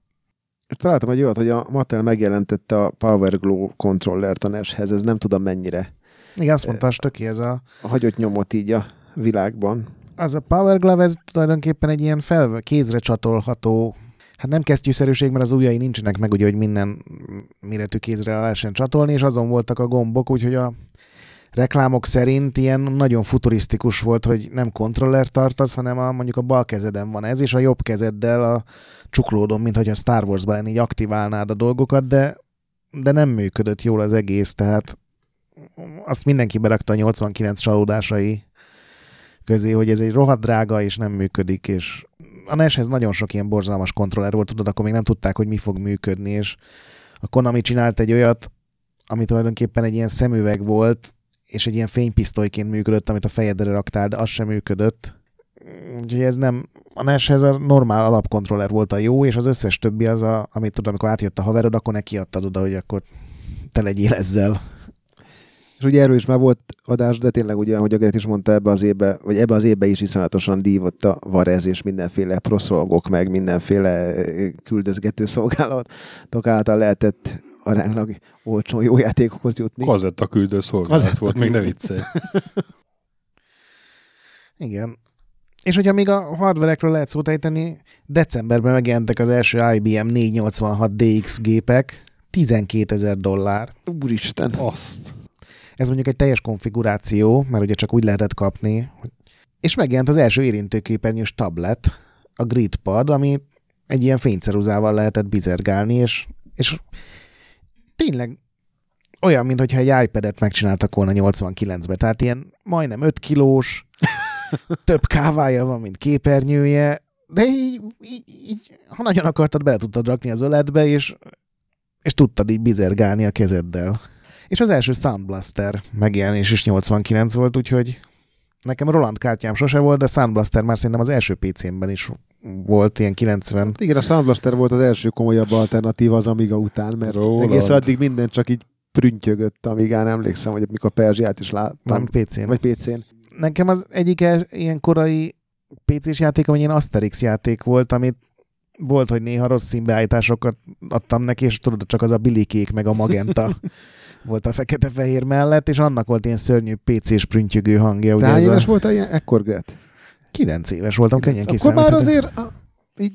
Találtam egy olyat, hogy a Mattel megjelentette a Power Glow kontrollert a NES-hez, ez nem tudom mennyire Igen, azt mondta a stöki, ez a, hagyott nyomot így a világban. az a Power Glove, ez tulajdonképpen egy ilyen fel, kézre csatolható, hát nem kesztyűszerűség, mert az ujjai nincsenek meg, ugye, hogy minden méretű kézre lehessen csatolni, és azon voltak a gombok, úgyhogy a reklámok szerint ilyen nagyon futurisztikus volt, hogy nem kontroller tartasz, hanem a, mondjuk a bal kezeden van ez, és a jobb kezeddel a csuklódon, mint hogy a Star Wars-ban így aktiválnád a dolgokat, de, de nem működött jól az egész, tehát azt mindenki berakta a 89 csalódásai közé, hogy ez egy rohadt drága, és nem működik, és a NES-hez nagyon sok ilyen borzalmas kontroller volt, tudod, akkor még nem tudták, hogy mi fog működni, és a Konami csinált egy olyat, ami tulajdonképpen egy ilyen szemüveg volt, és egy ilyen fénypisztolyként működött, amit a fejedre raktál, de az sem működött. Úgyhogy ez nem, a NES-hez a normál alapkontroller volt a jó, és az összes többi az, a, amit tudod, amikor átjött a haverod, akkor neki adtad oda, hogy akkor te legyél ezzel. És ugye erről is már volt adás, de tényleg ugye, ahogy a Gret is mondta, ebbe az évbe, vagy ebbe az évbe is iszonyatosan dívott a Varez és mindenféle proszolgok, meg mindenféle küldözgető szolgálatok által lehetett aránylag olcsó jó játékokhoz jutni. Kazetta küldő szolgálat Kazetta volt, még ne viccelj. Igen. És hogyha még a hardverekről lehet szót ejteni, decemberben megjelentek az első IBM 486 DX gépek, 12 ezer dollár. Úristen! Azt. Ez mondjuk egy teljes konfiguráció, mert ugye csak úgy lehetett kapni. És megjelent az első érintőképernyős tablet, a GridPad, ami egy ilyen fényceruzával lehetett bizergálni, és, és tényleg olyan, mintha egy iPad-et megcsináltak volna 89-ben. Tehát ilyen majdnem 5 kilós, több kávája van, mint képernyője, de így, így, így ha nagyon akartad, bele tudtad rakni az öletbe, és, és tudtad így bizergálni a kezeddel. És az első Sound Blaster megjelenés is 89 volt, úgyhogy nekem Roland kártyám sose volt, de Sound Blaster már szerintem az első PC-mben is volt, ilyen 90. Igen, a Sound Blaster volt az első komolyabb alternatíva az Amiga után, mert Roland. egész addig minden csak így prüntjögött Amigán, emlékszem, hogy mikor Perzsiát is láttam. Nem PC-n. Vagy PC-n. Nekem az egyik ilyen korai PC-s játék, ami ilyen Asterix játék volt, amit volt, hogy néha rossz színbeállításokat adtam neki, és tudod, csak az a bilikék meg a magenta volt a fekete-fehér mellett, és annak volt ilyen szörnyű PC-s prüntjögő hangja. Ugye hány éves a... voltál ilyen? Ekkor, Gret? 9 éves voltam, könnyen Akkor már azért ah, így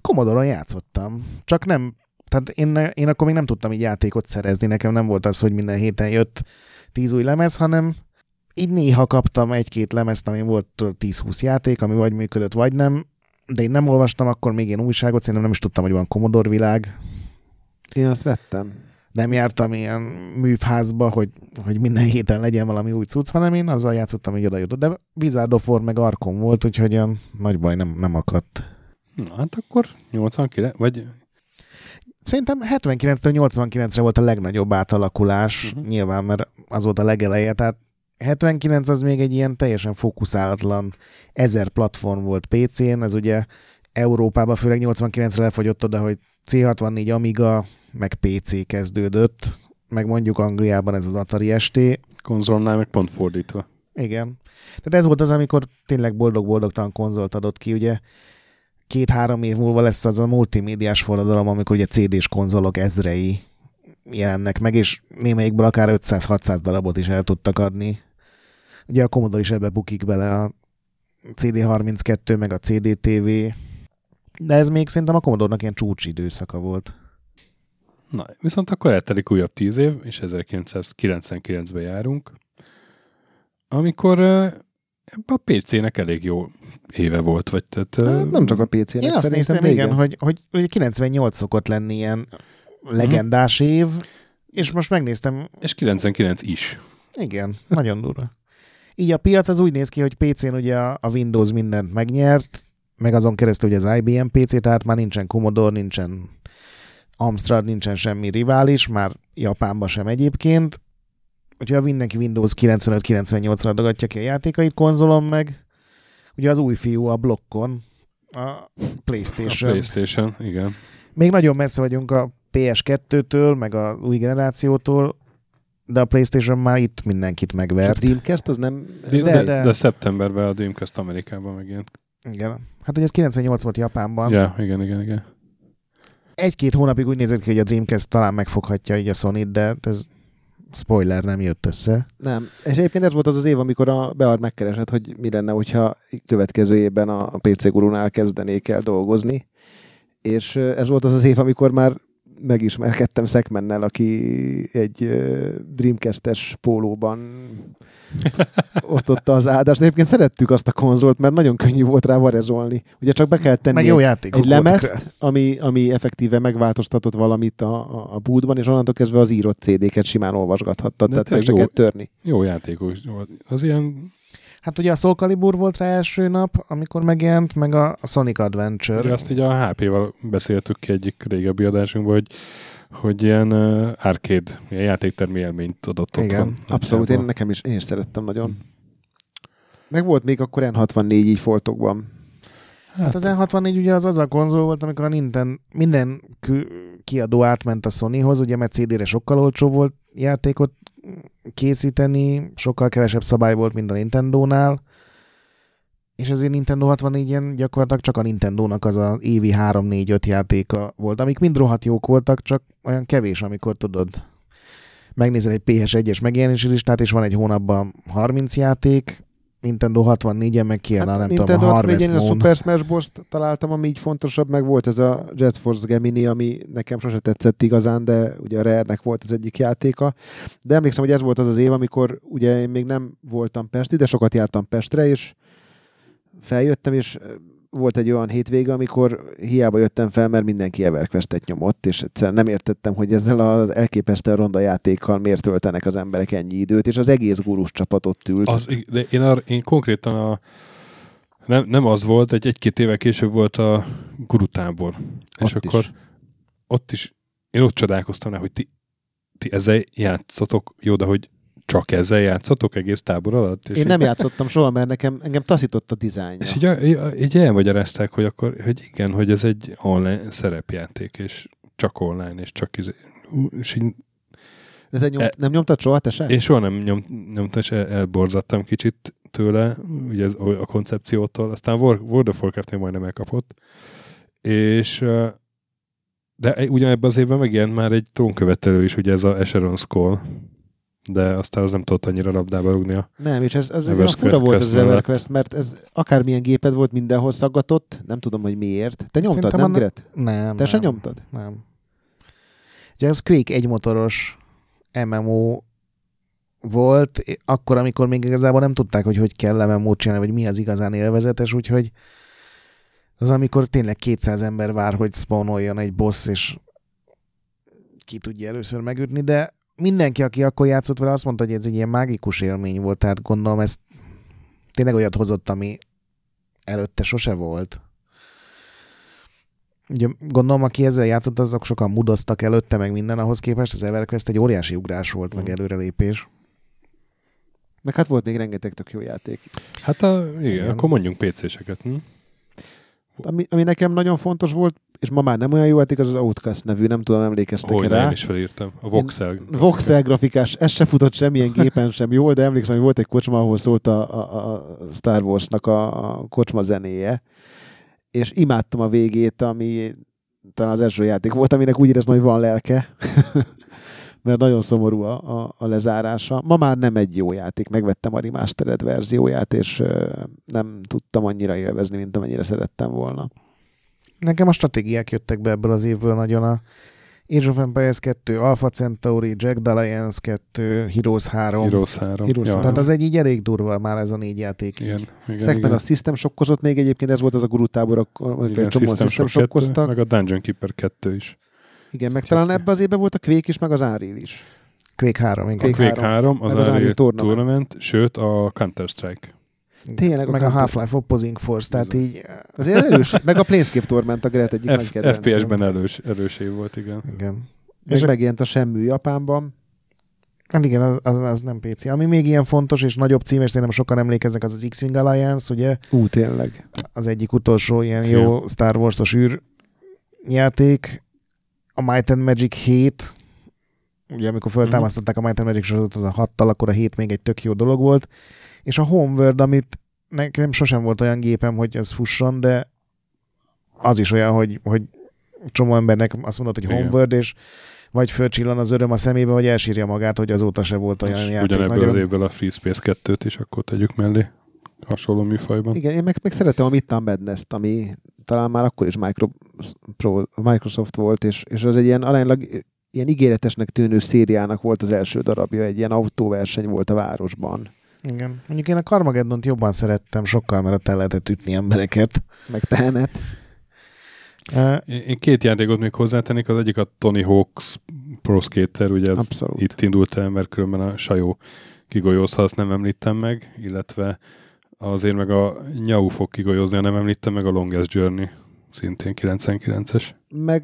Commodore-on játszottam, csak nem, tehát én, én akkor még nem tudtam így játékot szerezni, nekem nem volt az, hogy minden héten jött 10 új lemez, hanem így néha kaptam egy-két lemezt, ami volt 10-20 játék, ami vagy működött, vagy nem, de én nem olvastam akkor még én újságot, szerintem nem is tudtam, hogy van Commodore világ. én azt vettem. Nem jártam ilyen művházba, hogy, hogy minden héten legyen valami új cucc, hanem én azzal játszottam, hogy oda jutott. De Wizard of War meg Arkon volt, úgyhogy olyan nagy baj nem, nem akadt. Na, hát akkor 89, vagy Szerintem 79-től 89-re volt a legnagyobb átalakulás, uh-huh. nyilván, mert az volt a legeleje, tehát 79 az még egy ilyen teljesen fókuszálatlan ezer platform volt PC-n, ez ugye Európában főleg 89-re lefogyott oda, hogy C64 Amiga, meg PC kezdődött, meg mondjuk Angliában ez az Atari ST. konzolnál meg pont fordítva. Igen. Tehát ez volt az, amikor tényleg boldog-boldogtalan konzolt adott ki, ugye két-három év múlva lesz az a multimédiás forradalom, amikor ugye CD-s konzolok ezrei jelennek meg, és némelyikből akár 500-600 darabot is el tudtak adni. Ugye a Commodore is ebbe bukik bele a CD32, meg a CD-TV, de ez még szerintem a Commodore-nak ilyen csúcsidőszaka volt. Na, viszont akkor eltelik újabb tíz év, és 1999-ben járunk, amikor a PC-nek elég jó éve volt, vagy tehát... Hát nem csak a PC-nek Én azt néztem, de igen, hogy, hogy ugye 98 szokott lenni ilyen legendás év, és most megnéztem, És 99 is. igen, nagyon durva. Így a piac az úgy néz ki, hogy PC-n ugye a a Windows mindent megnyert, meg azon keresztül ugye az IBM PC, tehát már nincsen Commodore, nincsen Amstrad, nincsen semmi rivális, már Japánban sem egyébként. Úgyhogy a mindenki Windows 95-98-ra adogatja ki a játékait, konzolon meg ugye az új fiú a blokkon, a A PlayStation. PlayStation, igen. Még nagyon messze vagyunk a PS2-től, meg a új generációtól, de a PlayStation már itt mindenkit És a megvert. Dreamcast az nem... De, de, de, de szeptemberben a Dreamcast Amerikában megjelent. Igen. Hát ugye ez 98 volt Japánban. Ja, igen, igen, igen. Egy-két hónapig úgy nézett ki, hogy a Dreamcast talán megfoghatja így a sony de ez spoiler nem jött össze. Nem. És egyébként ez volt az az év, amikor a Beard megkeresett, hogy mi lenne, hogyha következő évben a PC gurunál kezdenék el dolgozni. És ez volt az az év, amikor már megismerkedtem Szekmennel, aki egy Dreamcast-es pólóban osztotta az áldást. Egyébként szerettük azt a konzolt, mert nagyon könnyű volt rá varezolni. Ugye csak be kell tenni Meg jó egy, egy rá. lemezt, ami, ami effektíve megváltoztatott valamit a, a, a bootban, és onnantól kezdve az írott CD-ket simán olvasgathattad, De tehát meg se jó. kell törni. Jó játékos volt. Az ilyen, Hát ugye a Soul Calibur volt rá első nap, amikor megjelent, meg a Sonic Adventure. ugye azt így a HP-val beszéltük ki egyik régebbi adásunkban, hogy, hogy ilyen uh, arcade, ilyen játéktermi élményt adott Igen, otthon. Abszolút, én nekem is, én is szerettem nagyon. Meg volt még akkor N64 így foltokban. Hát az N64 ugye az az a konzol volt, amikor a Nintendo, minden kiadó átment a Sonyhoz, ugye mert CD-re sokkal olcsóbb volt játékot készíteni, sokkal kevesebb szabály volt, mint a Nintendo-nál, és azért Nintendo 64-en gyakorlatilag csak a Nintendo-nak az a évi 3-4-5 játéka volt, amik mind rohadt jók voltak, csak olyan kevés, amikor tudod megnézel egy PS1-es megjelenési listát, és van egy hónapban 30 játék, Nintendo 64-en meg kijön, hát, nem tudom, a Nintendo Harvest 64-en a Moon. Super Smash Bros-t találtam, ami így fontosabb, meg volt ez a Jet Force Gemini, ami nekem sose tetszett igazán, de ugye a Rare-nek volt az egyik játéka. De emlékszem, hogy ez volt az az év, amikor ugye én még nem voltam Pesti, de sokat jártam Pestre, és feljöttem, és volt egy olyan hétvége, amikor hiába jöttem fel, mert mindenki EverQuest-et nyomott, és egyszerűen nem értettem, hogy ezzel az elképesztően ronda játékkal miért töltenek az emberek ennyi időt, és az egész gurus csapat ott ült. Az, de én, ar, én konkrétan a nem, nem az volt, egy, egy-két éve később volt a gurutábor. És Ott akkor is. ott is én ott csodálkoztam rá, hogy ti, ti ezzel játszotok, jó, de hogy csak ezzel játszotok egész tábor alatt? És Én nem játszottam soha, mert nekem, engem taszított a dizájnja. És így, így elmagyarázták, hogy akkor, hogy igen, hogy ez egy online szerepjáték, és csak online, és csak izé- és így, De te nyom, E- nem nyomtad soha, te sem? én soha nem nyom, nyomtam, és el, elborzattam kicsit tőle, ugye ez, a koncepciótól, aztán World of Warcraft-nél majdnem elkapott, és de ugyanebben az évben megjelent már egy trónkövetelő is, ugye ez a Echeron Skull, de aztán az nem tudott annyira labdába rúgni a Nem, és ez, ez, ez fura volt az. EverQuest, mert ez akármilyen géped volt, mindenhol szaggatott, nem tudom, hogy miért. Te nyomtad, Szerintem nem, annak- Gret? Nem, Te nem, se nyomtad? Nem. Ugye ez Quake egymotoros MMO volt, akkor, amikor még igazából nem tudták, hogy hogy kell MMO-t csinálni, vagy mi az igazán élvezetes, úgyhogy az, amikor tényleg 200 ember vár, hogy spawnoljon egy boss, és ki tudja először megütni, de mindenki, aki akkor játszott vele, azt mondta, hogy ez egy ilyen mágikus élmény volt, tehát gondolom ez tényleg olyat hozott, ami előtte sose volt. Ugye gondolom, aki ezzel játszott, azok sokan mudoztak előtte, meg minden ahhoz képest, az EverQuest egy óriási ugrás volt, meg Mhm. előrelépés. Meg hát volt még rengeteg tök jó játék. Hát a, igen, Igen. akkor mondjunk PC-seket. Hm? Ami, ami nekem nagyon fontos volt, és ma már nem olyan jó játék, az az Outcast nevű, nem tudom, emlékeztek Hogy rá. nem is felírtam. A Voxel. Voxel grafikás, ez se futott semmilyen gépen sem jól, de emlékszem, hogy volt egy kocsma, ahol szólt a, a, a Star Wars-nak a, a kocsma zenéje, és imádtam a végét, ami talán az első játék volt, aminek úgy éreztem, hogy van lelke. mert nagyon szomorú a, a, a lezárása. Ma már nem egy jó játék, megvettem a remastered verzióját, és nem tudtam annyira élvezni, mint amennyire szerettem volna. Nekem a stratégiák jöttek be ebből az évből nagyon a Age of Empires 2, Alpha Centauri, Jack Alliance 2, Heroes 3. Heroes 3. Heroes ja. Tehát az egy így elég durva már ez a négy játék. Igen, igen, Szekben igen. a System sokkozott még egyébként, ez volt az a gurú tábor, amikor igen, egy csomó System System Shock 2, sokkoztak. meg a Dungeon Keeper 2 is. Igen, meg talán ebbe az évben volt a Quake is, meg az Unreal is. Quake 3, igen. Quake Quake 3, az, meg az Unreal. Tournament. Tournament, sőt a Counter-Strike. Tényleg a meg a Half-Life Opposing Force, tehát így... Azért erős, meg a Planescape Torment a Gret egyik nagy F- kedvencem. FPS-ben erős, erős év volt, igen. Igen. Meg És a- megjelent a Semmű Japánban. Hát igen, az, az, az nem PC. Ami még ilyen fontos és nagyobb cím, és szerintem sokan emlékeznek, az az X-Wing Alliance, ugye? Ú, tényleg. Az egyik utolsó ilyen jó Star Wars-os űr játék. A Might and Magic 7, ugye amikor feltámasztották a Might and Magic sorozatot a 6 akkor a 7 még egy tök jó dolog volt. És a Homeworld, amit nekem sosem volt olyan gépem, hogy ez fusson, de az is olyan, hogy, hogy csomó embernek azt mondod, hogy Igen. Homeworld, és vagy fölcsillan az öröm a szemébe, vagy elsírja magát, hogy azóta se volt olyan És játék. ugyanebből nagyon. az évből a Free Space 2-t is akkor tegyük mellé. Hasonló műfajban. Igen, én meg, meg szeretem a Midtown Madness-t, ami talán már akkor is Micro, Pro, Microsoft volt, és, és az egy ilyen aránylag ilyen ígéretesnek tűnő szériának volt az első darabja, egy ilyen autóverseny volt a városban. Igen. Mondjuk én a Carmageddon-t jobban szerettem sokkal, mert ott el lehetett ütni embereket. Meg tehenet. Uh, Én két játékot még hozzátennék, az egyik a Tony Hawk's Pro Skater, ugye ez Abszolút. itt indult el, mert különben a sajó kigolyóz, ha azt nem említem meg, illetve azért meg a Nyau fog kigolyozni, ha nem említem meg a Longest Journey, szintén 99-es. Meg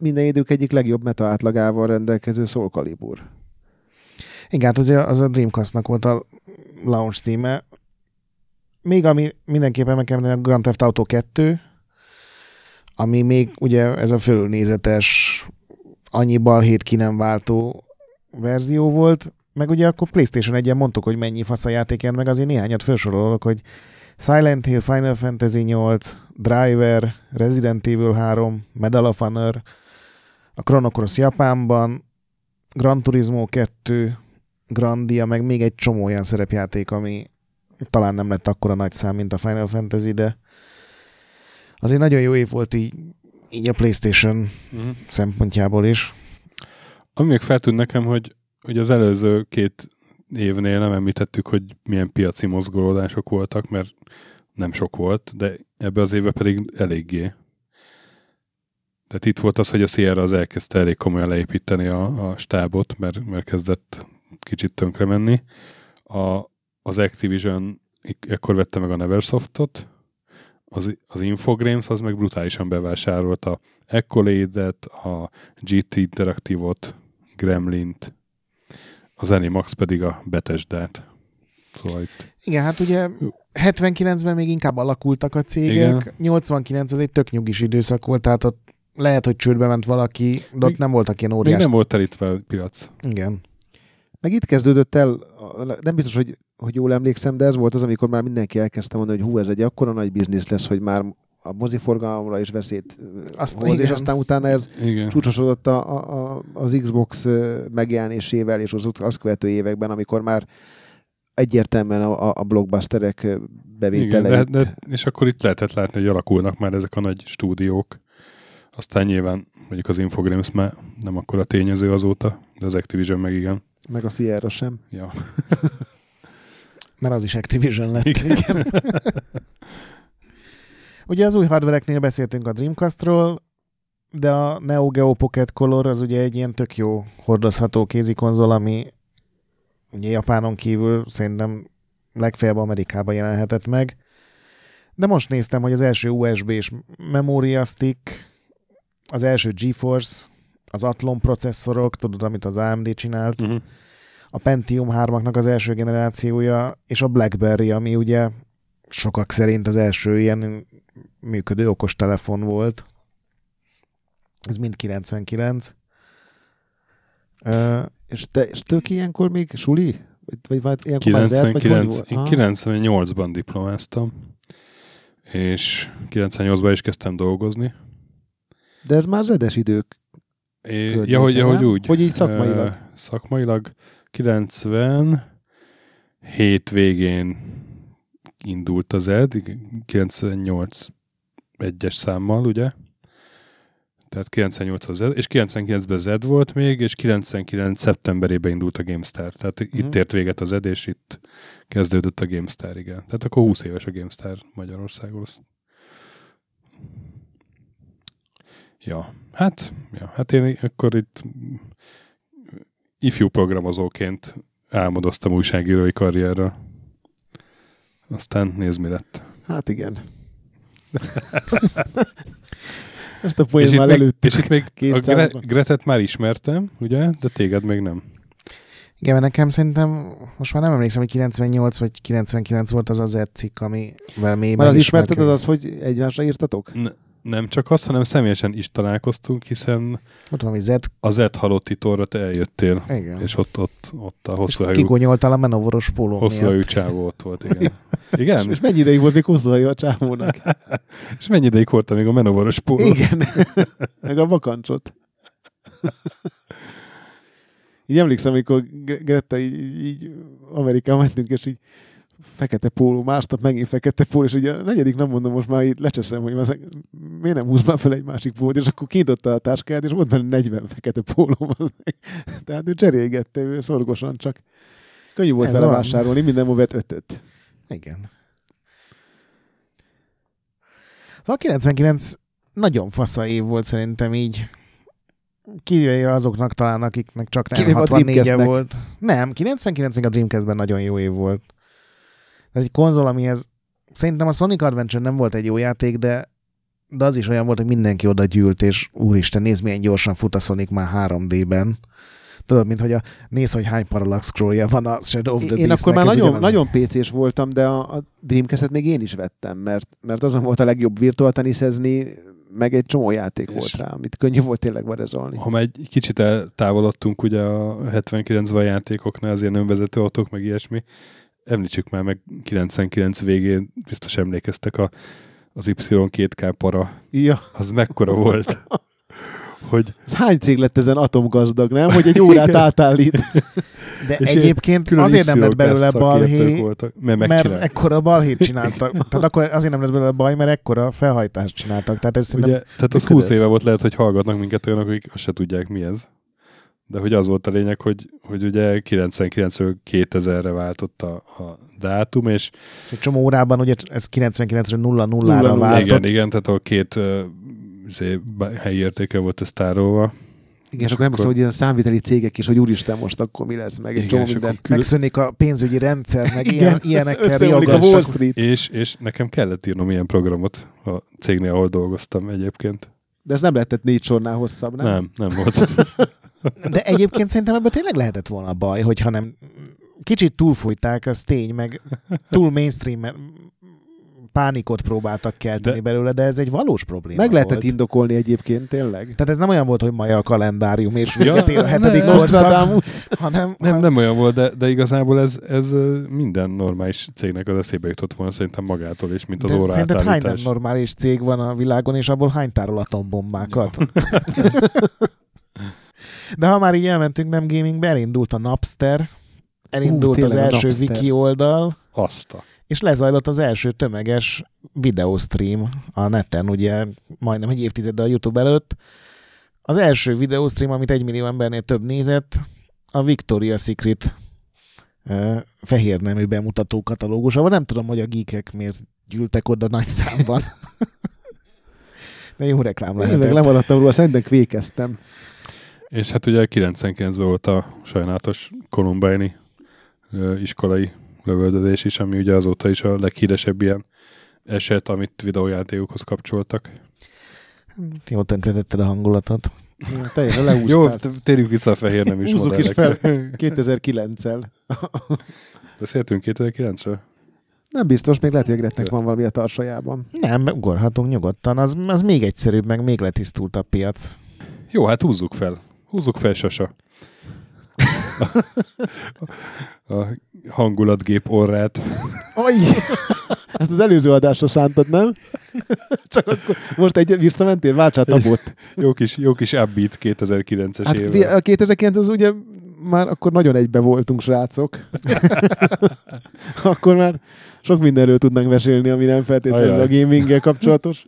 minden idők egyik legjobb meta átlagával rendelkező Soul Calibur. igen, hát azért az a Dreamcast-nak volt a launch címe. Még ami mindenképpen meg kell említeni, a Grand Theft Auto 2, ami még ugye ez a fölülnézetes, annyi balhét ki nem váltó verzió volt, meg ugye akkor PlayStation 1 mondtuk, hogy mennyi fasz a játék meg, azért néhányat felsorolok, hogy Silent Hill, Final Fantasy 8, Driver, Resident Evil 3, Medal of Honor, a Chrono Cross Japánban, Gran Turismo 2, Grandia, meg még egy csomó olyan szerepjáték, ami talán nem lett akkora nagy szám, mint a Final Fantasy, de azért nagyon jó év volt így, így a PlayStation szempontjából is. Ami még feltűnt nekem, hogy, hogy az előző két évnél nem említettük, hogy milyen piaci mozgolódások voltak, mert nem sok volt, de ebbe az évben pedig eléggé. Tehát itt volt az, hogy a Sierra az elkezdte elég komolyan leépíteni a, a stábot, mert, mert kezdett kicsit tönkre menni. A, az Activision ekkor vette meg a Neversoftot, az, az Infogrames az meg brutálisan bevásárolta Accolade-et, a GT Interactive-ot, Gremlint, az Animax pedig a Bethesda-t. Szóval itt Igen, hát ugye 79-ben még inkább alakultak a cégek, Igen. 89 az egy tök nyugis időszak volt, tehát ott lehet, hogy csődbe ment valaki, de ott Még- nem voltak ilyen még óriás. nem volt telítve a piac. Igen. Meg itt kezdődött el, nem biztos, hogy, hogy jól emlékszem, de ez volt az, amikor már mindenki elkezdte mondani, hogy hú, ez egy akkora nagy biznisz lesz, hogy már a moziforgalomra is veszélyt Azt hoz, és igen. aztán utána ez Igen. csúcsosodott a, a, a, az Xbox megjelenésével és az azt követő években, amikor már egyértelműen a, a- a blockbusterek ö, Igen, bevételeit. de, de, és akkor itt lehetett látni, hogy alakulnak már ezek a nagy stúdiók. Aztán nyilván mondjuk az Infogrames már nem akkor a tényező azóta, de az Activision meg igen. Meg a Sierra sem. Ja. Mert az is Activision lett. Igen. Ugye az új hardvereknél beszéltünk a Dreamcastról, de a Neo Geo Pocket Color az ugye egy ilyen tök jó hordozható kézikonzol, ami ugye Japánon kívül szerintem legfeljebb Amerikában jelenhetett meg. De most néztem, hogy az első USB-s Memoria Stick, az első GeForce, az Athlon processzorok, tudod, amit az AMD csinált, Uh-huh. a Pentium 3-aknak az első generációja, és a BlackBerry, ami ugye sokak szerint az első ilyen működő okostelefon volt. Ez mind 99. Uh, És te, és tök ilyenkor még suli? Vagy, vagy, ilyenkor már zert, vagy hogy 99, volt? én Ah. 98-ban diplomáztam, és 98-ban is kezdtem dolgozni. De ez már zedes idők É, ja, hogy, ja, hogy úgy. Hogy így szakmailag. Ö, szakmailag 90 hét végén indult az ED, 98 egyes számmal, ugye? Tehát 98 az ED, és 99-ben ZED volt még, és 99 szeptemberében indult a GameStar. Tehát Mhm. itt ért véget az ED, és itt kezdődött a GameStar, igen. Tehát akkor 20 éves a GameStar Magyarországon. Ja, hát, ja, hát én akkor itt ifjú programozóként álmodoztam újságírói karrierre. Aztán nézd, mi lett. Hát igen. Ezt a poén már előtt. és itt még a 200-ban. Gre- Gretet már ismertem, ugye? De téged még nem. Igen, mert nekem szerintem, most már nem emlékszem, hogy 98 vagy 99 volt az az egy cikk, amivel mi Már az ismerted az, az, hogy egymásra írtatok? N- nem csak azt, hanem személyesen is találkoztunk, hiszen Ott valami Z, az Ed halott titorra te eljöttél, igen. és ott, ott, ott a És hosszú hajú, kigonyoltál a menovoros póló hosszú hajú csávó ott volt, igen. Igen? És mennyi ideig volt még hosszúhajú a csávónak? És mennyi ideig volt, amíg a menovaros póló? Igen. Meg a vakancsot. Így emlékszem, amikor Gre- Greta így, így, Amerikában mentünk, és így fekete póló, másnap megint fekete póló, és ugye a negyedik nap mondom, most már így lecseszem, hogy már miért nem húz már fel egy másik pólót, és akkor kinyitotta a táskáját, és volt benne 40 fekete póló. Tehát ő cserélgette, ő szorgosan csak. Könnyű volt Ez vele van. vásárolni, mindenhol vett ötöt. Igen. Szóval 99 nagyon fasza év volt szerintem így. Kivéve azoknak talán, akiknek csak nem Kivéve a 64 -e volt. Nem, 99 még a Dreamcastben nagyon jó év volt. Ez egy konzol, amihez szerintem a Sonic Adventure nem volt egy jó játék, de, de az is olyan volt, hogy mindenki oda gyűlt, és úristen, nézd milyen gyorsan fut a Sonic már 3D-ben. Tudod, mint hogy a, néz, hogy hány parallax scrollja van a Shadow of the Én akkor már nagyon, ugyanaz. nagyon PC-s voltam, de a, a Dreamcast-et még én is vettem, mert, mert azon volt a legjobb virtual teniszezni, meg egy csomó játék És- volt rá, amit könnyű volt tényleg varezolni. Ha már egy kicsit eltávolodtunk ugye a 79-ben játékoknál, az ilyen önvezető autók, meg ilyesmi, említsük már meg 99 végén, biztos emlékeztek a, az Y2K para, Ja, az mekkora volt, hogy ez hány cég lett ezen atomgazdag, nem? Hogy egy órát Igen. átállít. De És egyébként azért nem lett belőle balhé, voltak, mert mert ekkora balhét csináltak. Tehát akkor azért nem lett belőle baj, mert ekkora felhajtást csináltak. Tehát ez Ugye, tehát az működött. 20 éve volt lehet, hogy hallgatnak minket olyanok, akik azt se tudják mi ez. De hogy az volt a lényeg, hogy, hogy ugye 99-ről 2000-re váltott a, a dátum, és és egy csomó órában, ugye ez 99-ről 0 0 Nulla ra nulla. váltott. igen, igen, tehát a két uh, helyi értéke volt ez tárolva. Igen, és akkor emlékszem, hogy ilyen számviteli cégek is, hogy úristen, most akkor mi lesz, meg egy csomó minden. külön- Megszűnik a pénzügyi rendszer, meg Igen, ilyen, ilyenekkel a. Wall Street. És, és nekem kellett írnom ilyen programot a cégnél, ahol dolgoztam egyébként. De ez nem lehetett négy sornál hosszabb? Nem, nem, nem volt. De egyébként szerintem ebből tényleg lehetett volna baj, hogyha nem kicsit túlfújták, az tény, meg túl mainstream pánikot próbáltak kelteni De- belőle, de ez egy valós probléma Meg lehetett volt. indokolni egyébként, tényleg. Tehát ez nem olyan volt, hogy maja a kalendárium, és Ja, véget ér a hetedik ne, korszak, Nostradamus. hanem, Nem, nem olyan volt, de, de igazából ez, ez minden normális cégnek az eszébe jutott volna szerintem magától, és mint az de óra szerinted hány nem normális cég van a világon, és abból hány tárol atombombákat? De ha már így elmentünk nem gamingbe, elindult a Napster, elindult Hú, az tényleg első wiki oldal, Azt a. és lezajlott az első tömeges videostream a neten, ugye majdnem egy évtizeddel a YouTube előtt. Az első videostream, amit egy millió embernél több nézett, a Victoria Secret uh, fehér nemű bemutató katalógusával. Nem tudom, hogy a geekek miért gyűltek oda nagy számban. De jó reklám Tényleg lehetett. lemaradtam róla, szerintem kvékeztem. És hát ugye 99-ben volt a sajnálatos Columbine ö, iskolai lövöldözés is, ami ugye azóta is a leghíresebb ilyen eset, amit videójátékokhoz kapcsoltak. Jó tönkretetted a hangulatot. Teljesen Jó, leúztál. t- térjünk vissza a fehér nem is Húzzuk is modellekre. 2009-el. Beszéltünk 2009-ről? Nem biztos, még lehet, hogy a Gretnek van valami a tarsajában. Nem, ugorhatunk nyugodtan. Az, az még egyszerűbb, meg még letisztult a piac. Jó, hát húzzuk fel. Húzzuk fel, Sasa. A hangulatgép orrát. Aj! Ezt az előző adásra szántad, nem? Csak akkor most egy visszamentél, váltsál tabot. Jó kis, jó kis upbeat 2009-es Hát vi- a 2009 az ugye már akkor nagyon egybe voltunk, srácok. akkor már sok mindenről tudnánk mesélni, ami nem feltétlenül Ajaj. a gaminggel kapcsolatos.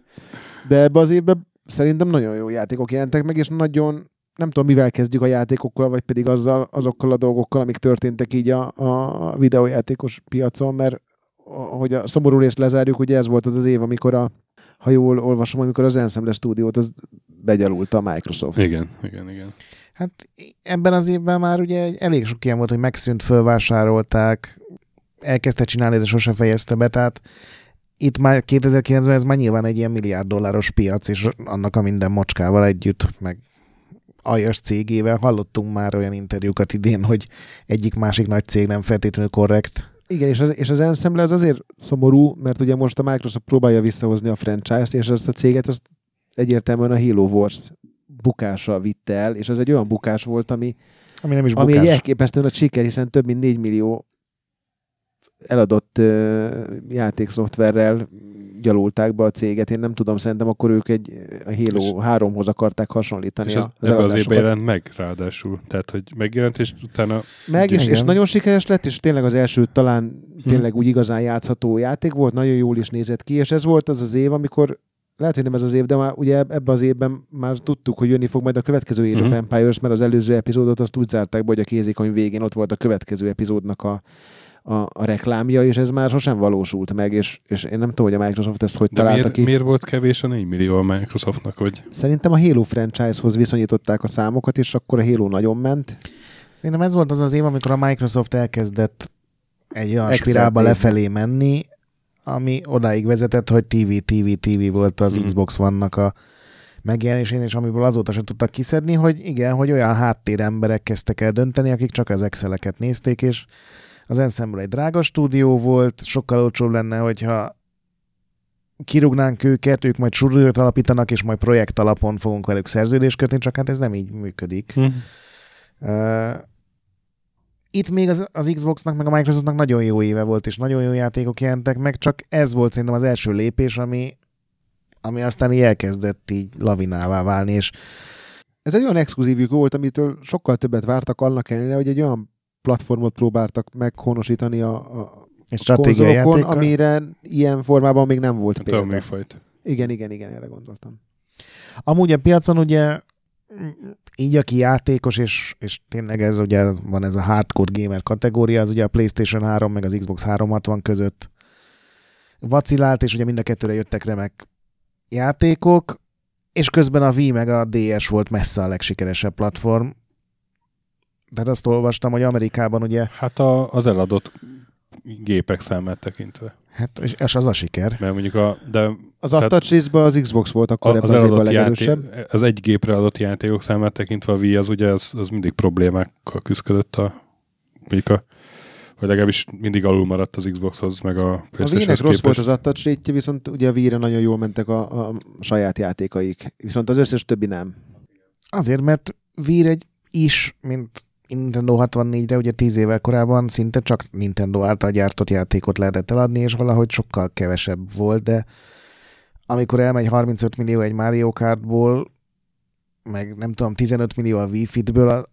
De ebbe az évben szerintem nagyon jó játékok jelentek meg, és nagyon nem tudom, mivel kezdjük a játékokkal, vagy pedig azzal, azokkal a dolgokkal, amik történtek így a, a videójátékos piacon, mert hogy a szomorú részt lezárjuk, ugye ez volt az az év, amikor a, ha jól olvasom, amikor az Ensemble stúdiót az begyalulta a Microsoft. Igen, igen, igen. Hát ebben az évben már ugye elég sok ilyen volt, hogy megszűnt, fölvásárolták, elkezdte csinálni, de sose fejezte be, tehát itt már 2009-ben ez már nyilván egy ilyen milliárd dolláros piac, és annak a minden mocskával együtt, meg aljas cégével hallottunk már olyan interjúkat idén, hogy egyik másik nagy cég nem feltétlenül korrekt. Igen, és az, és az Ensemble az azért szomorú, mert ugye most a Microsoft próbálja visszahozni a franchise-t, és ezt a céget azt egyértelműen a Halo Wars bukása vitte el, és ez egy olyan bukás volt, ami, Ami nem is ami bukás. egy elképesztően nagy siker, hiszen több mint 4 millió eladott uh, játékszoftverrel gyalulták be a céget. Én nem tudom, szerintem akkor ők egy a Halo 3-hoz akarták hasonlítani És az az évben eladásokat. jelent meg, ráadásul. Tehát, hogy megjelent, és utána Meg, és, és nagyon sikeres lett, és tényleg az első talán tényleg úgy igazán játszható játék volt, nagyon jól is nézett ki, és ez volt az az év, amikor lehet, hogy nem ez az év, de már ugye ebbe az évben már tudtuk, hogy jönni fog majd a következő Age of Mhm. Empires, mert az előző epizódot azt úgy zárták be, hogy a kézikönyv végén ott volt a következő epizódnak a, a, a reklámja, és ez már sosem valósult meg, és, és én nem tudom, hogy a Microsoft ezt hogy De találta miért, ki. miért volt kevés a 4 millió a Microsoftnak, hogy Szerintem a Halo franchise-hoz viszonyították a számokat, és akkor a Halo nagyon ment. Szerintem ez volt az az év, amikor a Microsoft elkezdett egy olyan Excel spirálba nézni. lefelé menni, ami odáig vezetett, hogy TV, TV, TV volt az Mhm. Xbox vannak a megjelenésén, és amiből azóta sem tudtak kiszedni, hogy igen, hogy olyan háttéremberek kezdtek el dönteni, akik csak az Exceleket nézték, és az Ensemble egy drága stúdió volt, sokkal olcsóbb lenne, hogyha kirúgnánk őket, ők majd stúdiót alapítanak, és majd projekt alapon fogunk velük szerződést kötni, csak hát ez nem így működik. hm. Uh, itt még az, az Xboxnak, meg a Microsoftnak nagyon jó éve volt, és nagyon jó játékok jelentek meg, csak ez volt szerintem az első lépés, ami, ami aztán így elkezdett így lavinává válni, és Ez egy olyan exkluzívjuk volt, amitől sokkal többet vártak annak ellenére, hogy egy olyan platformot próbáltak meghonosítani a, a egy stratégiai amire ilyen formában még nem volt nem tudom, példa. műfajt. Igen, igen, igen, erre gondoltam. Amúgy a piacon ugye így aki játékos, és, és tényleg ez ugye van ez a hardcore gamer kategória, az ugye a PlayStation 3 meg az Xbox 360 között vacilált, és ugye mind a kettőre jöttek remek játékok, és közben a Wii meg a DS volt messze a legsikeresebb platform. Tehát azt olvastam, hogy Amerikában ugye, Hát a, az eladott gépek számát tekintve. hát és, és az a siker. Mert mondjuk a, de Az Tehát- attach részben az Xbox volt a, akkor az ebben az évben a eladott legerősebb. játék, az egy gépre adott játékok számát tekintve a Wii az ugye az, az mindig problémákkal küzdött a mondjuk a vagy legalábbis mindig alul maradt az Xboxhoz, meg a A playstation Wii-nek rossz volt az attach rétje, viszont ugye a Wii-re nagyon jól mentek a, a saját játékaik. Viszont az összes többi nem. Azért, mert Wii egy is, mint Nintendo 64-re, ugye 10 évvel korábban szinte csak Nintendo által gyártott játékot lehetett eladni, és valahogy sokkal kevesebb volt, de amikor elmegy 35 millió egy Mario Kartból, meg nem tudom, 15 millió a Wii Fitből,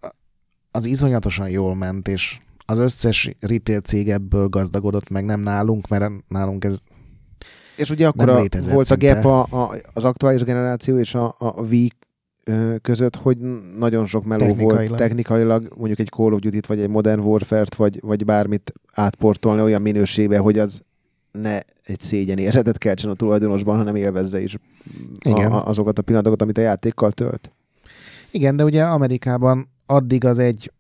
az iszonyatosan jól ment, és az összes retail cég ebből gazdagodott, meg nem nálunk, mert nálunk ez És ugye akkor a, volt szinte. a gap a, a, az aktuális generáció és a, a Wii között, hogy nagyon sok meló volt Technikailag. technikailag, mondjuk egy Call of Duty-t, vagy egy Modern Warfare-t, vagy, vagy bármit átportolni olyan minőségbe, hogy az ne egy szégyen érzetet keltsen a tulajdonosban, hanem élvezze is Igen. a, azokat a pillanatokat, amit a játékkal tölt. Igen, de ugye Amerikában addig az egy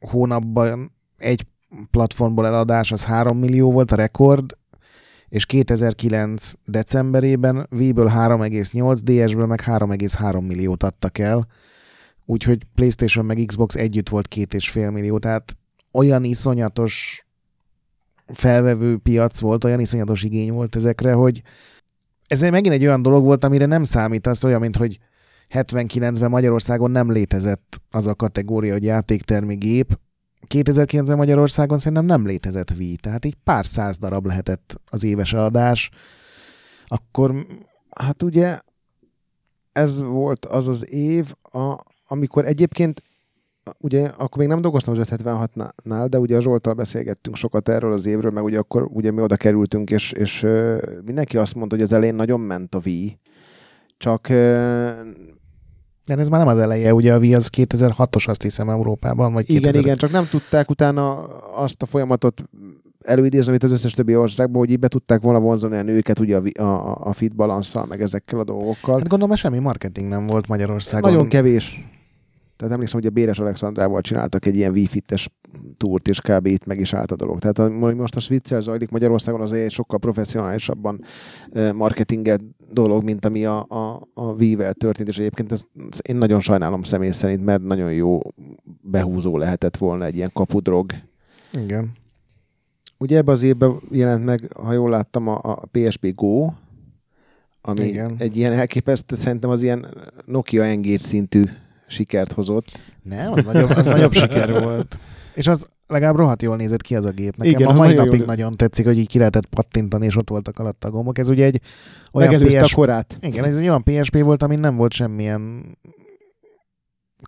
hónapban egy platformból eladás az 3 millió volt a rekord, és 2009 decemberében Wii-ből 3,8, DS-ből meg 3,3 milliót adtak el, úgyhogy PlayStation meg Xbox együtt volt 2,5 millió, tehát olyan iszonyatos felvevő piac volt, olyan iszonyatos igény volt ezekre, hogy ez megint egy olyan dolog volt, amire nem számítasz, olyan, mint hogy 79-ben Magyarországon nem létezett az a kategória, hogy játéktermi gép, 2009-ben Magyarországon szerintem nem létezett Wii, tehát így pár száz darab lehetett az éves adás. Akkor Hát ugye ez volt az az év, a, amikor egyébként ugye akkor még nem dolgoztam az 576-nál, de ugye a Zsoltal beszélgettünk sokat erről az évről, meg ugye akkor ugye mi oda kerültünk, és, és mindenki azt mondta, hogy az elején nagyon ment a Wii, csak de ez már nem az eleje, ugye a Wii az 2006-os azt hiszem Európában, vagy igen, 2000 igen, csak nem tudták utána azt a folyamatot előidézni, amit az összes többi országban, hogy így be tudták volna vonzani a nőket ugye a, a, a fit balanszal, meg ezekkel a dolgokkal. Hát gondolom, semmi marketing nem volt Magyarországon. Nagyon kevés. Tehát emlékszem, hogy a Béres Alexandrával csináltak egy ilyen Wi-Fi-es túrt, és kb. itt meg is állt a dolog. Tehát a- most a Switch-el zajlik Magyarországon, az egy sokkal professzionálisabban marketinget dolog, mint ami a, a, a Wii-vel történt, és egyébként ezt, ezt én nagyon sajnálom személy szerint, mert nagyon jó behúzó lehetett volna egy ilyen kapudrog. Igen. Ugye ebben az évben jelent meg, ha jól láttam, a, a PSP Go, ami Igen. Egy ilyen elképesztő, szerintem az ilyen Nokia engér szintű sikert hozott. Nem, az nagyobb, az nagyobb siker volt. És az legalább rohadt jól nézett ki az a gép. Nekem Igen, a mai napig jól- nagyon tetszik, hogy így ki lehetett pattintani, és ott voltak alatt a gombok. Ez ugye egy olyan Megelőzte PS... a korát. Igen, ez egy olyan PSP volt, amin nem volt semmilyen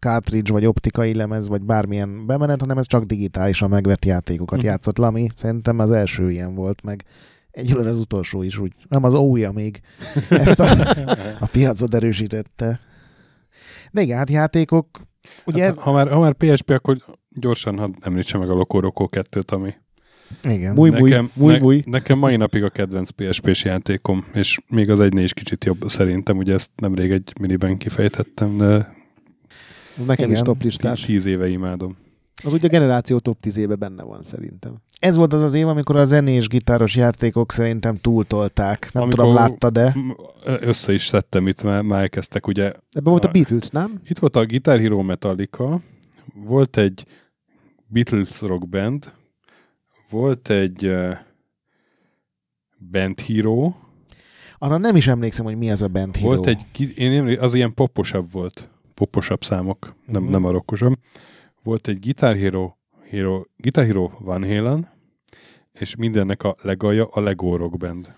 cartridge, vagy optikai lemez, vagy bármilyen bemenet, hanem ez csak digitálisan megvett játékokat Mhm. játszott le, ami szerintem az első ilyen volt, meg egyelőre az utolsó is úgy. Nem az ója még ezt a, a piacot erősítette. De igen, hát játékok, ugye hát, ez... ha, már, ha már PSP, akkor gyorsan hadd említsem meg a Loco Roco 2-t, ami Igen. Múj, múj, nekem, múj, múj. nekem mai napig a kedvenc PSP-s játékom, és még az egynél is kicsit jobb szerintem, ugye ezt nemrég egy miniben kifejtettem, de nekem Igen. is top tí- listás. tíz éve imádom. Az ugye a generáció top 10 éve benne van szerintem. Ez volt az az év, amikor a zenés gitáros játékok szerintem túltolták. Nem Amikor- tudom, látta, de Össze is szedtem itt, már, már elkezdtek ugye Ebben volt a A- Beatles, nem? Itt volt a Guitar Hero Metallica, volt egy Beatles rock band, volt egy uh, Band Hero, arra nem is emlékszem, hogy mi az a Band Hero. volt egy, én emlé- az ilyen poposabb volt, poposabb számok, nem, Mhm. nem a rockosabb. Volt egy Guitar Hero, Hero, Guitar Hero Van Halen, és mindennek a legalja a Lego Rock Band.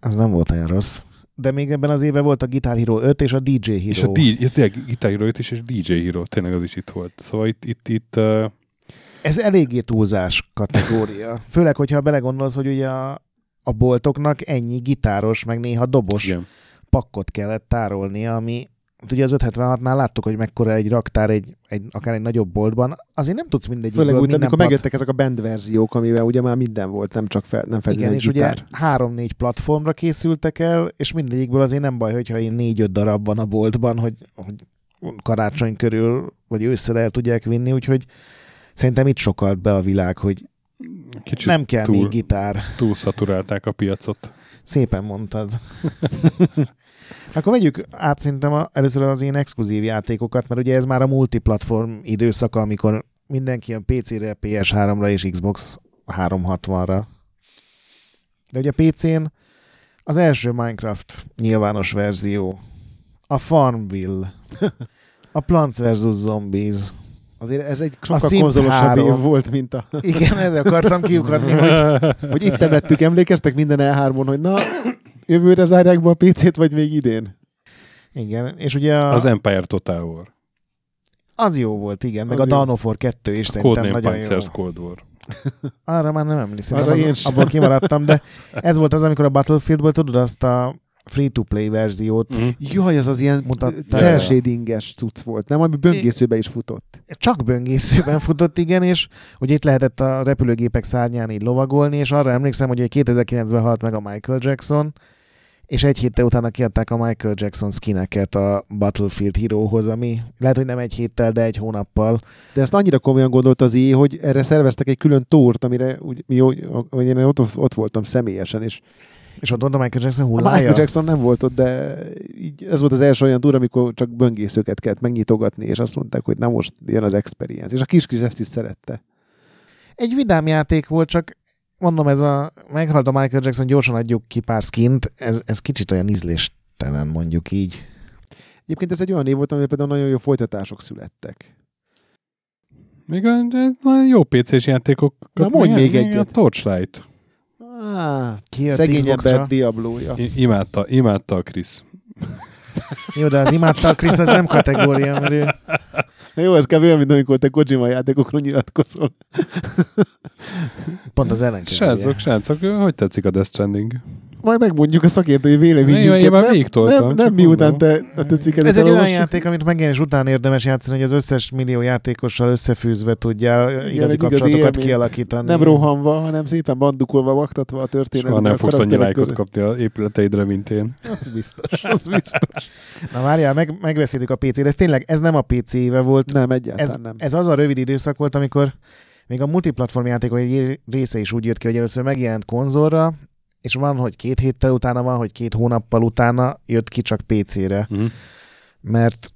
Az nem volt olyan rossz. De még ebben az évben volt a Guitar Hero 5 és a DJ Hero. És a D, ja, Guitar Hero is, és DJ Hero, tényleg az is itt volt. Szóval itt, itt, itt uh, Ez eléggé túlzás kategória. Főleg, hogyha belegondolsz, hogy ugye a, a boltoknak ennyi gitáros, meg néha dobos igen. pakkot kellett tárolni, ami ugye az 576-nál láttuk, hogy mekkora egy raktár egy, egy, akár egy nagyobb boltban. Azért nem tudsz mindegyikből Főleg úgy, minden amikor plat- megjöttek ezek a band verziók, amivel ugye már minden volt, nem csak fel, nem Igen, feltétlenül és gitár. ugye három-négy platformra készültek el, és mindegyikből azért nem baj, hogyha én négy-öt darab van a boltban, hogy, hogy karácsony körül, vagy ősszel el tudják vinni, úgyhogy szerintem itt sokalt be a világ, hogy Kicsit nem kell túl, még gitár. túl szaturálták a piacot. Szépen mondtad. Akkor vegyük át szerintem először az én exkluzív játékokat, mert ugye ez már a multiplatform időszaka, amikor mindenki a PC-re, PS3-ra és Xbox 360-ra. De ugye a PC-n az első Minecraft nyilvános verzió, a Farmville, a Plants vs. Zombies. Azért ez egy sokkal konzolosabb 3. év volt, mint a... Igen, erre akartam kiukadni, hogy Hogy itt temettük, emlékeztek minden E3-on, hogy na, jövőre zárják be a PC-t, vagy még idén? igen, és ugye a, Az Empire Total War. az jó volt, igen, meg Az a jó. Dawn of War 2 is szerintem Codename nagyon jó. Panzer's Cold War. Arra már nem emlékszem, Arra az, én sem. abból kimaradtam, de ez volt az, amikor a Battlefieldből tudod azt a free-to-play verziót, Mm. Jaj, az az ilyen Mutatta cel el. shadinges cucc volt, nem? Ami böngészőbe is futott. csak böngészőben futott, igen, és ugye itt lehetett a repülőgépek szárnyán így lovagolni, és arra emlékszem, hogy 2009-ben halt meg a Michael Jackson, és egy héttel utána kiadták a Michael Jackson skineket a Battlefield Herohoz, ami lehet, hogy nem egy héttel, de egy hónappal. De ezt annyira komolyan gondolt az IE, hogy erre szerveztek egy külön tórt, amire úgy, mi, hogy én ott, ott voltam személyesen, és És ott volt a Michael Jackson a hullája. Michael Jackson nem volt ott, de így, ez volt az első olyan túr, amikor csak böngészőket kellett megnyitogatni, és azt mondták, hogy na most jön az experience. És a kis kis ezt is szerette. egy vidám játék volt, csak mondom, ez a meghalt a Michael Jackson, gyorsan adjuk ki pár skint, ez, ez kicsit olyan ízléstelen, mondjuk így. Egyébként ez egy olyan év volt, amiben például nagyon jó folytatások születtek. Még a, de a jó PC-s játékok. Na, mondj még egyet. A Torchlight. Ah, Ki a szegény ember Diablója. I- imádta, imádta a Krisz. Jó, de az imádta a Krisz, az nem kategória, mert ő... Jó, ez kb. olyan, mint amikor te Kojima játékokról nyilatkozol. Pont az ellenkezője. Srácok, srácok, hogy tetszik a Death Stranding? Majd megmondjuk a szakértői Én- véleményünket. én már nem, végigtoltam, nem, miután te, te tetszik Ez egy olyan játék, amit megjelenés után érdemes játszani, hogy az összes millió játékossal összefűzve tudja egy igazi igazi kapcsolatokat élmény. kialakítani. Nem rohanva, hanem szépen bandukolva, vaktatva a történetet. Soha nem fogsz annyi lájkot kapni a épületeidre, mint én. Az biztos, az biztos. Na várjál, meg, megbeszéltük a PC-t, ez tényleg, ez nem a PC éve volt, Nem, egyáltalán ez, nem. ez az a rövid időszak volt, amikor még a multiplatform játékok egy része is úgy jött ki, hogy először megjelent konzolra, és van, hogy két héttel utána van, hogy két hónappal utána jött ki csak PC-re. Mhm. mert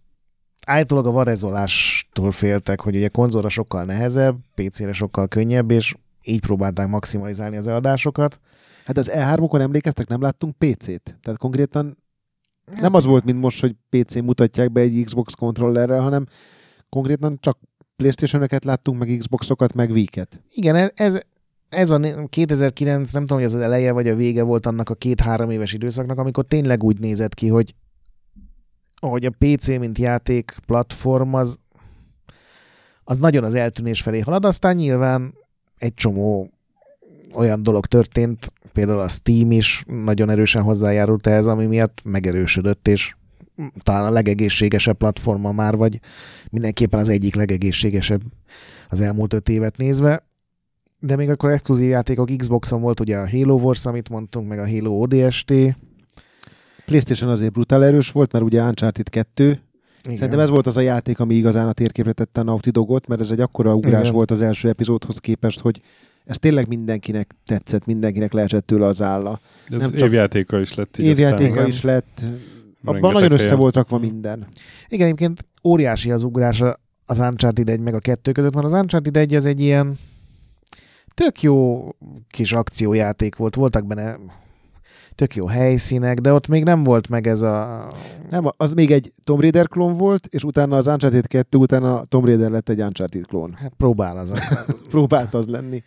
állítólag a varezolástól féltek, hogy ugye konzolra sokkal nehezebb, PC-re sokkal könnyebb, és így próbálták maximalizálni az eladásokat. Hát az E3-okon emlékeztek, nem láttunk PC-t? Tehát konkrétan nem az volt, mint most, hogy PC mutatják be egy Xbox kontrollerrel, hanem konkrétan csak Playstation-öket láttunk, meg Xboxokat, meg Wii-ket. Igen, ez- ez, ez a né- 2009, nem tudom, hogy az az eleje vagy a vége volt annak a két-három éves időszaknak, amikor tényleg úgy nézett ki, hogy hogy a PC, mint játék platform, az, az nagyon az eltűnés felé halad, aztán nyilván egy csomó olyan dolog történt, például a Steam is nagyon erősen hozzájárult ehhez, ami miatt megerősödött, és talán a legegészségesebb platforma már, vagy mindenképpen az egyik legegészségesebb az elmúlt öt évet nézve. De még akkor exkluzív játékok Xboxon volt ugye a Halo Wars, amit mondtunk, meg a Halo ODST. PlayStation azért brutál erős volt, mert ugye Uncharted 2. Igen. Szerintem ez volt az a játék, ami igazán a térképre tette a Naughty Dogot, mert ez egy akkora ugrás Igen. volt az első epizódhoz képest, hogy ez tényleg mindenkinek tetszett, mindenkinek leesett tőle az álla. Ez Nem csak- évjátéka is lett. így Évjátéka Igen. is lett, abban nagyon össze helyen. volt rakva minden. Igen, egyébként óriási az ugrás az Uncharted 1 meg a 2 között, mert az Uncharted 1 az egy ilyen tök jó kis akciójáték volt, voltak benne tök jó helyszínek, de ott még nem volt meg ez a... Nem, az még egy Tomb Raider klón volt, és utána az Uncharted 2 utána a Tomb Raider lett egy Uncharted klón. Hát próbál az. Próbált az lenni.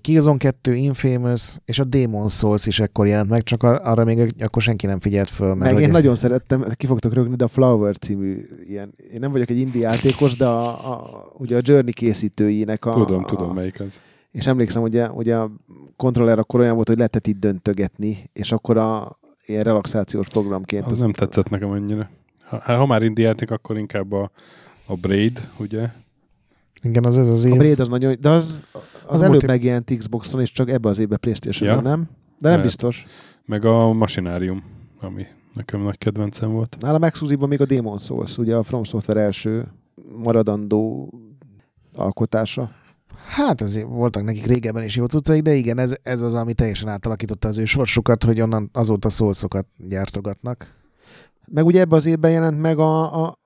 Killzone 2, Infamous és a Demon Souls is ekkor jelent meg, csak ar- arra még akkor senki nem figyelt föl. Mert Meg hogy én nagyon szerettem, ki fogtok rögni, de a Flower című ilyen, én nem vagyok egy indie játékos, de a, a, ugye a Journey készítőinek a... Tudom, a, tudom, melyik az. És emlékszem, hogy a, hogy a kontroller akkor olyan volt, hogy lehetett itt döntögetni, és akkor a ilyen relaxációs programként. Az nem tetszett nekem annyira. Ha, ha már indie játék, akkor inkább a, a Braid, ugye? Igen, az ez az év. A Braid az nagyon, de az, az, Az előbb multi- megjelent Xboxon, és csak ebbe az évben playstation Ja. nem? De nem Lehet. biztos. Meg a Machinárium, ami nekem nagy kedvencem volt. Nálam exkluzívban még a Demon Souls, ugye a From Software első maradandó alkotása. Hát azért voltak nekik régebben is jó cuccaik, de igen, ez, ez az, ami teljesen átalakította az ő sorsukat, hogy onnan azóta szólszokat gyártogatnak. Meg ugye ebbe az évben jelent meg a, a,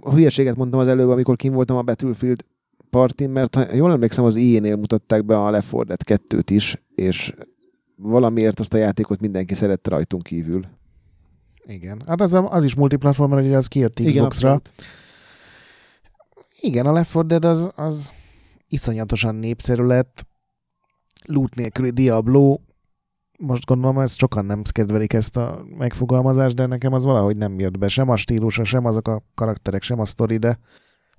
a hülyeséget mondtam az előbb, amikor kim voltam a Battlefield partin, mert ha jól emlékszem, az IE-nél mutatták be a Left 4 Dead 2-t is, és valamiért azt a játékot mindenki szerette rajtunk kívül. Igen. Hát az, az is multiplatform, mert ugye az kijött Xboxra. abszolút. Igen, a Left 4 Dead az, az iszonyatosan népszerű lett. Loot nélküli Diablo. Most gondolom, ezt sokan nem kedvelik ezt a megfogalmazást, de nekem az valahogy nem jött be. Sem a stílusa, sem azok a karakterek, sem a sztori, de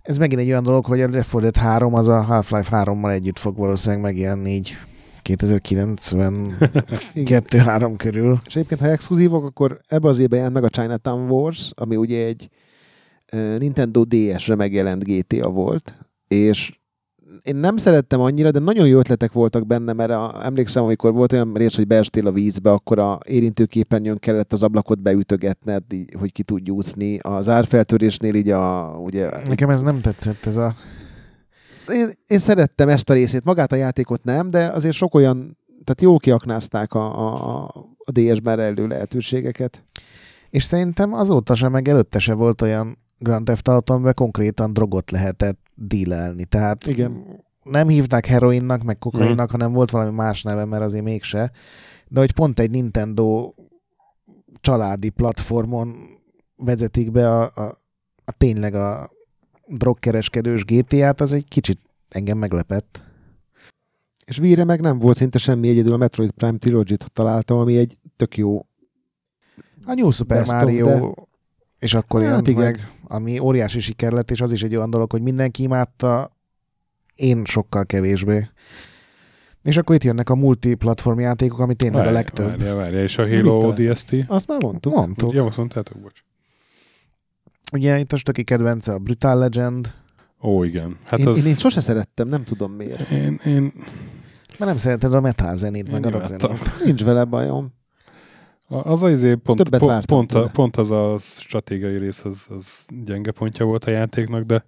ez megint egy olyan dolog, hogy a Left 4 Dead 3 az a Half-Life 3-mal együtt fog valószínűleg megjelenni így 2092-3 körül. És egyébként, ha exkluzívok, akkor ebbe az évben jelent meg a Chinatown Wars, ami ugye egy Nintendo DS-re megjelent GTA volt, és én nem szerettem annyira, de nagyon jó ötletek voltak benne, mert a, emlékszem, amikor volt olyan rész, hogy beestél a vízbe, akkor a érintőképernyőn kellett az ablakot beütögetned, így, hogy ki tudj úszni. Az árfeltörésnél így a... Ugye, Nekem ez nem tetszett, ez a... én, én szerettem ezt a részét, magát a játékot nem, de azért sok olyan, tehát jól kiaknázták a, a, a DS-ben rejlő lehetőségeket. És szerintem azóta sem, meg előtte se volt olyan Grand Theft Auto, amiben konkrétan drogot lehetett dílelni. Tehát Igen. nem hívták heroinnak, meg kokainnak, mm. hanem volt valami más neve, mert azért mégse. De hogy pont egy Nintendo családi platformon vezetik be a, a, a tényleg a drogkereskedős GTA-t, az egy kicsit engem meglepett. És víre meg nem volt szinte semmi egyedül a Metroid Prime Trilogy-t találtam, ami egy tök jó A New Super Best of, Mario, de- és akkor Hát igen. meg, ami óriási siker lett, és az is egy olyan dolog, hogy mindenki imádta, én sokkal kevésbé. És akkor itt jönnek a multiplatform játékok, ami tényleg a legtöbb. Várja, várja, és a Halo ODST? Azt már mondtuk. Mondtuk. Jó, azt mondtátok, bocs. Ugye itt a stöki kedvence a Brutal Legend, Ó, igen. Hát én, az... én, én sose szerettem, nem tudom miért. Én, én, mert nem szereted a metal zenét, Én meg a rock zenét. Nincs vele bajom. Az az izé pont, Többet pont, pont, a, pont az a stratégiai rész, az, az gyenge pontja volt a játéknak, de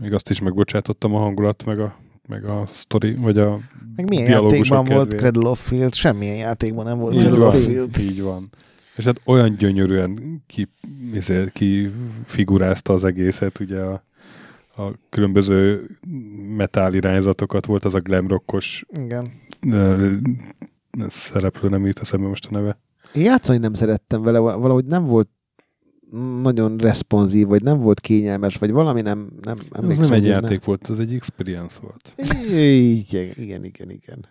még azt is megbocsátottam a hangulat, meg a, meg a sztori, vagy a Meg milyen játékban volt kedvéért. Cradle of Field? Semmilyen játékban nem volt Így Cradle of Field. így van. És hát olyan gyönyörűen ki, izé, ki figurázta az egészet, ugye a, a különböző metál irányzatokat volt, az a glam rockos Igen. szereplő, nem jut eszembe most a neve. Én játszani nem szerettem vele, valahogy nem volt nagyon responsív, vagy nem volt kényelmes, vagy valami nem, nem Ez nem egy játék volt, ez egy experience volt. Igen, igen, igen, igen.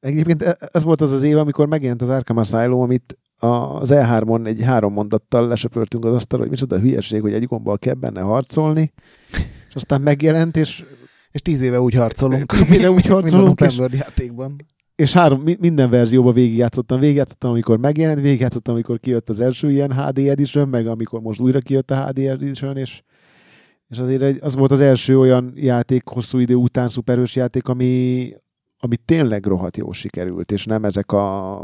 Egyébként e- ez volt az az év, amikor megjelent az Arkham Asylum, amit az E3-on egy három mondattal lesöpörtünk az asztalra, hogy micsoda hülyeség, hogy egy gombbal kell benne harcolni, és aztán megjelent, és, És tíz éve úgy harcolunk. Tíz éve úgy harcolunk, és- Open World játékban. És három, mi- minden verzióban végigjátszottam. Végigjátszottam, amikor megjelent, végigjátszottam, amikor kijött az első ilyen HD Edition, meg amikor most újra kijött a HD Edition, és, és azért egy, az volt az első olyan játék hosszú idő után, szuperhős játék, ami, ami tényleg rohadt jól sikerült, és nem ezek a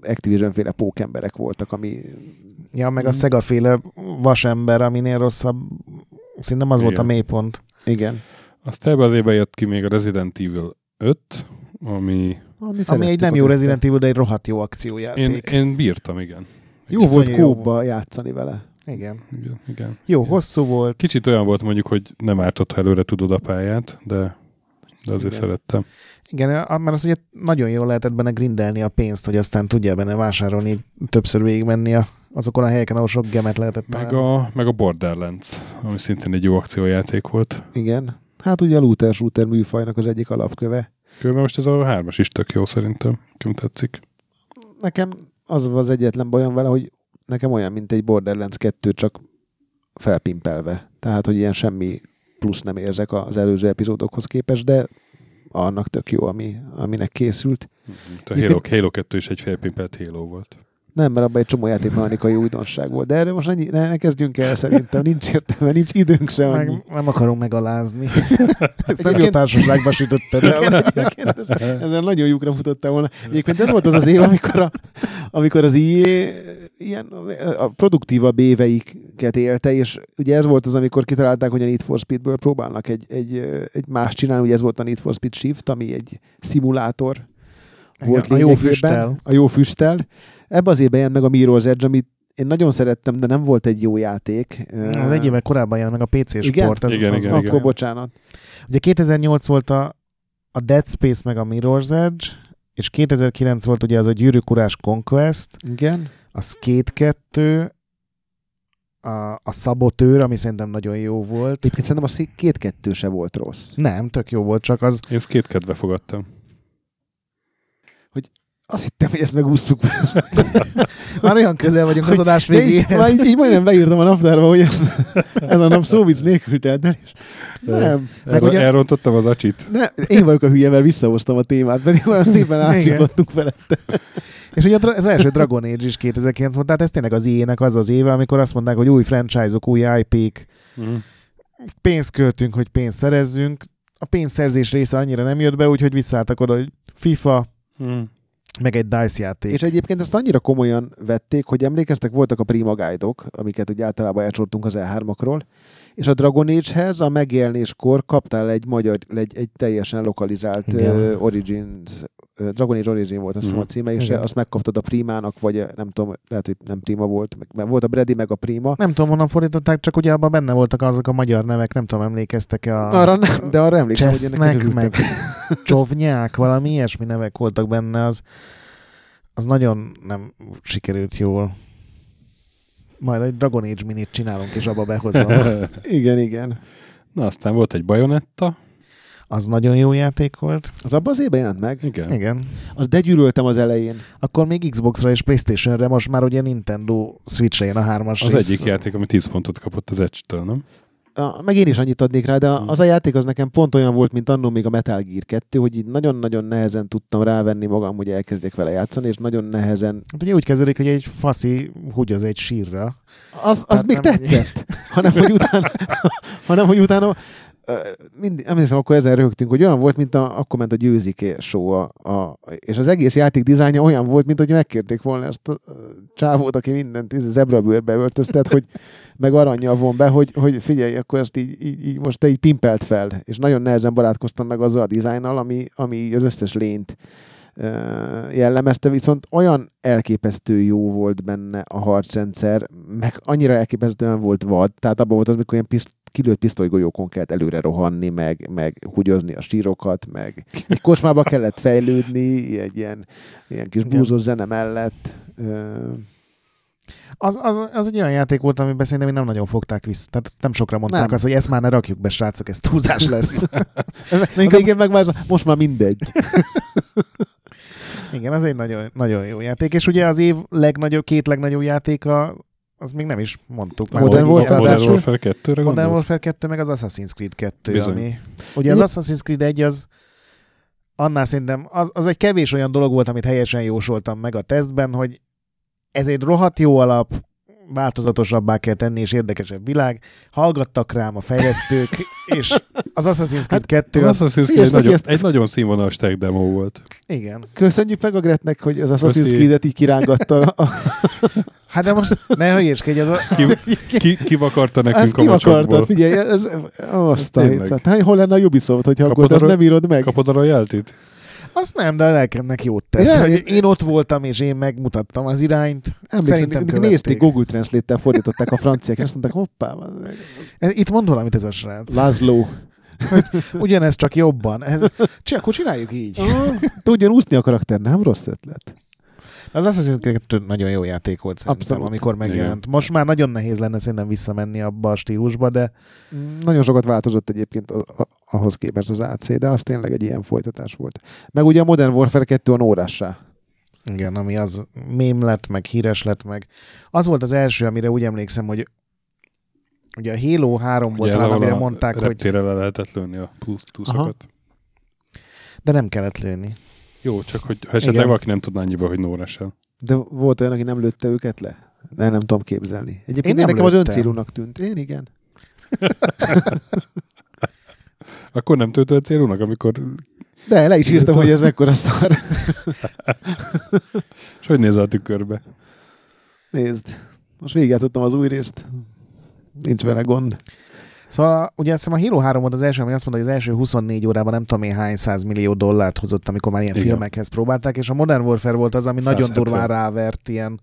Activision-féle pókemberek voltak, ami... Ja, meg a. Sega féle vasember, aminél rosszabb. Szerintem az volt a Igen. mélypont. Igen. Aztán ebbe az évben jött ki még a Resident Evil 5, ami Ami, Ami egy nem jó Resident Evil, de egy rohadt jó akciójáték. én, én bírtam, igen. Jó Iszonyú volt kóba játszani vele. Igen. Igen, igen. Jó, Igen. hosszú volt. Kicsit olyan volt mondjuk, hogy nem ártott, ha előre tudod a pályát, de, de azért Igen. szerettem. Igen, mert az ugye nagyon jól lehetett benne grindelni a pénzt, hogy aztán tudja benne vásárolni, többször végigmenni a, azokon a helyeken, ahol sok gemet lehetett Meg találni. a, meg a Borderlands, ami szintén egy jó akciójáték volt. Igen. Hát ugye a looter shooter műfajnak az egyik alapköve. Különben most ez a hármas is tök jó szerintem. Nekem tetszik. nekem az az egyetlen bajom vele, hogy nekem olyan, mint egy Borderlands 2, csak felpimpelve. Tehát, hogy ilyen semmi plusz nem érzek az előző epizódokhoz képest, de annak tök jó, ami, aminek készült. A Halo, Halo 2 is egy félpimpelt Halo volt. Nem, mert abban egy csomó játékmechanikai újdonság volt. De erre most ennyi, ne, ne kezdjünk el szerintem, nincs értelme, nincs időnk sem annyi. Meg, nem akarunk megalázni. Ezt nem jó társaságba sütötted el. egyébként ez, ezzel nagyon lyukra futottál volna. Egyébként ez volt az az év, amikor, a, amikor az IE ilyen a produktívabb éveiket élte, és ugye ez volt az, amikor kitalálták, hogy a Need for Speedből próbálnak egy, egy, egy más csinálni, ugye ez volt a Need for Speed Shift, ami egy szimulátor volt a jó füsttel. A jó füsttel. Ebben az évben jelent meg a Mirror's Edge, amit én nagyon szerettem, de nem volt egy jó játék. Az egy évvel korábban jelent meg a PC Igen? Sport. Az, Igen, az igen, Akkor bocsánat. Ugye 2008 volt a, a Dead Space meg a Mirror's Edge, és 2009 volt ugye az a Gyűrűk Urás Conquest, Igen. a Skate 2, a, a Szabotőr, ami szerintem nagyon jó volt. Egyébként szerintem a két kettő se volt rossz. Nem, tök jó volt, csak az Én ezt két kedve fogadtam. Azt hittem, hogy ezt megúsztuk. már olyan közel vagyunk az adás végéhez. már így, így majdnem beírtam a naptárba, hogy ezt, ez a nap szóvic nélkül telt el, és nem, El, ugye- elrontottam az acsit. nem, én vagyok a hülye, mert visszahoztam a témát, pedig olyan szépen átcsiklottunk vele. És ugye az első Dragon Age is 2009 volt, tehát ez tényleg az ilyenek az az éve, amikor azt mondták, hogy új franchise-ok, új IP-k, Mm. pénzt költünk, hogy pénzt szerezzünk. A pénzszerzés része annyira nem jött be, úgyhogy visszaálltak oda, hogy FIFA, Mm. meg egy DICE játék. És egyébként ezt annyira komolyan vették, hogy emlékeztek, voltak a Prima Guide-ok, amiket ugye általában elcsortunk az E3-akról, és a Dragon Age-hez a megjelenéskor kaptál egy magyar, egy, egy teljesen lokalizált Igen. uh, Origins, Dragon Age Origin volt azt hiszem a Mhm. címe, és Igen. azt megkaptad a Primának, vagy nem tudom, lehet, hogy nem Prima volt, mert volt a Brady meg a Prima. Nem tudom, honnan fordították, csak ugye abban benne voltak azok a magyar nevek, nem tudom, emlékeztek-e a... Arra nem, de arra emlékszem, hogy Csesznek, örültem. meg Csovnyák, valami ilyesmi nevek voltak benne, az, az nagyon nem sikerült jól. Majd egy Dragon Age minit csinálunk, és abba behozom. Igen, igen. Na, aztán volt egy Bayonetta. Az nagyon jó játék volt. Az abban az évben jelent meg? Igen. Igen. Az de gyűlöltem az elején. Akkor még Xbox-ra és Playstation-re, most már ugye Nintendo Switch-re jön a hármas Az rész. egyik játék, ami 10 pontot kapott az Edge-től, nem? A, meg én is annyit adnék rá, de Hmm. az a játék az nekem pont olyan volt, mint annó még a Metal Gear 2, hogy így nagyon-nagyon nehezen tudtam rávenni magam, hogy elkezdjek vele játszani, és nagyon nehezen... Hát ugye úgy kezdődik, hogy egy faszi húgyoz egy sírra. Az, az Tehát még tetszett, hanem hogy utána, hanem, hogy utána ö, mindig, emlékszem, akkor ezen rögtünk, hogy olyan volt, mint a, akkor ment a győzik show, a, a, és az egész játék dizájnja olyan volt, mint hogy megkérték volna ezt a csávót, aki mindent zebrabőrbe öltöztet, hogy meg aranyjal von be, hogy, hogy figyelj, akkor ezt így, így, így, most te így pimpelt fel, és nagyon nehezen barátkoztam meg azzal a dizájnnal, ami, ami az összes lényt jellemezte, viszont olyan elképesztő jó volt benne a harcrendszer, meg annyira elképesztően volt vad, tehát abban volt az, mikor ilyen piszt, kilőtt pisztolygolyókon kellett előre rohanni, meg, meg húgyozni a sírokat, meg egy kocsmába kellett fejlődni, egy ilyen, ilyen kis búzós zene mellett. Az, az, az egy olyan játék volt, amiben szerintem nem nagyon fogták vissza. Tehát nem sokra mondták Nem. azt, hogy ezt már ne rakjuk be, srácok, ez túlzás lesz. a végén meg már, most már mindegy. Igen, az egy nagyon, nagyon jó játék. És ugye az év legnagyobb, két legnagyobb játéka, az még nem is mondtuk. már, Modern Warfare Modern? Warfare 2-re Modern gondolsz? Warfare 2, meg az Assassin's Creed 2, Bizony. ami... Ugye az Assassin's Creed 1 az annál szerintem, az, az egy kevés olyan dolog volt, amit helyesen jósoltam meg a tesztben, hogy ez egy rohadt jó alap, változatosabbá kell tenni, és érdekesebb világ. Hallgattak rám a fejlesztők, és az Assassin's Creed 2 Az az, Assassin's Creed egy, nagyon, ezt- egy nagyon színvonalas tech demo volt. igen. Köszönjük meg a Gretnek, hogy az Assassin's Köszi. Creed-et így kirángatta. A, Hát de most ne hülyéskedj, az a, Ki, ki, kivakarta ezt nekünk a ki akartad, mocsokból? figyelj, ez, azt a Tényleg. hiccet. Hát, hol lenne a Ubisoft, hogyha Kapod akkor arra- nem írod meg? Kapod a royaltit? Azt nem, de a lelkemnek jót tesz. Ja, hogy én ott voltam, és én megmutattam az irányt. Emlékszem, Szerintem még nézték, Google Translate-tel fordították a franciák, és azt mondták, hoppá, Itt mond valamit ez a srác. László. Ugyanez csak jobban. Ez, csak akkor csináljuk így. Tudjon úszni a karakter, nem rossz ötlet. Az Assassin's Creed 2 nagyon jó játék volt szerintem, Abszolút. amikor megjelent. Most már nagyon nehéz lenne szerintem visszamenni abba a stílusba, de Mm, Nagyon sokat változott egyébként ahhoz képest az AC, de az tényleg egy ilyen folytatás volt. Meg ugye a Modern Warfare 2 a órássá. igen, ami az mém lett, meg híres lett, meg az volt az első, amire úgy emlékszem, hogy ugye a Halo 3 volt talán, amire a mondták, hogy reptére le lehetett lőni a túszokat. de nem kellett lőni. Jó, csak hogy ha esetleg Igen. valaki nem tudná annyiba, hogy Nóra sem. De volt olyan, aki nem lőtte őket le? De nem tudom képzelni. Egyébként Én én nem nekem az lőttem. öncélúnak tűnt. Én igen. Akkor nem töltött célúnak, amikor... De le is írtam, hogy ez ekkora szar. És hogy nézel a tükörbe? Nézd. Most végigjátszottam az új részt. Nincs vele gond. Szóval ugye azt hiszem a Halo 3 volt az első, ami azt mondta, hogy az első 24 órában nem tudom én hány száz millió dollárt hozott, amikor már ilyen Igen. filmekhez próbálták, és a Modern Warfare volt az, ami nagyon 170. durván rávert ilyen,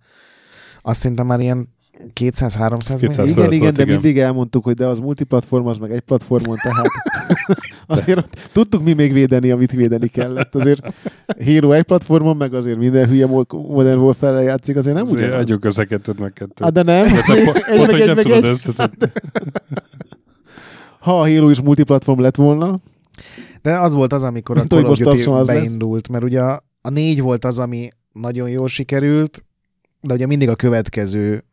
azt szerintem már ilyen 200-300 millió. 200 igen, igen, volt, de igen. mindig elmondtuk, hogy de az multiplatform, az meg egy platformon, tehát azért ott tudtuk mi még védeni, amit védeni kellett. Azért Halo egy platformon, meg azért minden hülye Modern Warfare-rel játszik, azért nem ugyanaz. Adjuk össze kettőt meg kettőt. Hát de nem. Hát egy meg egy nem meg egy. Ha a Halo is multiplatform lett volna, De az volt az, amikor a Call of Duty lesz. beindult, mert ugye a, a négy volt az, ami nagyon jól sikerült, de ugye mindig a következő,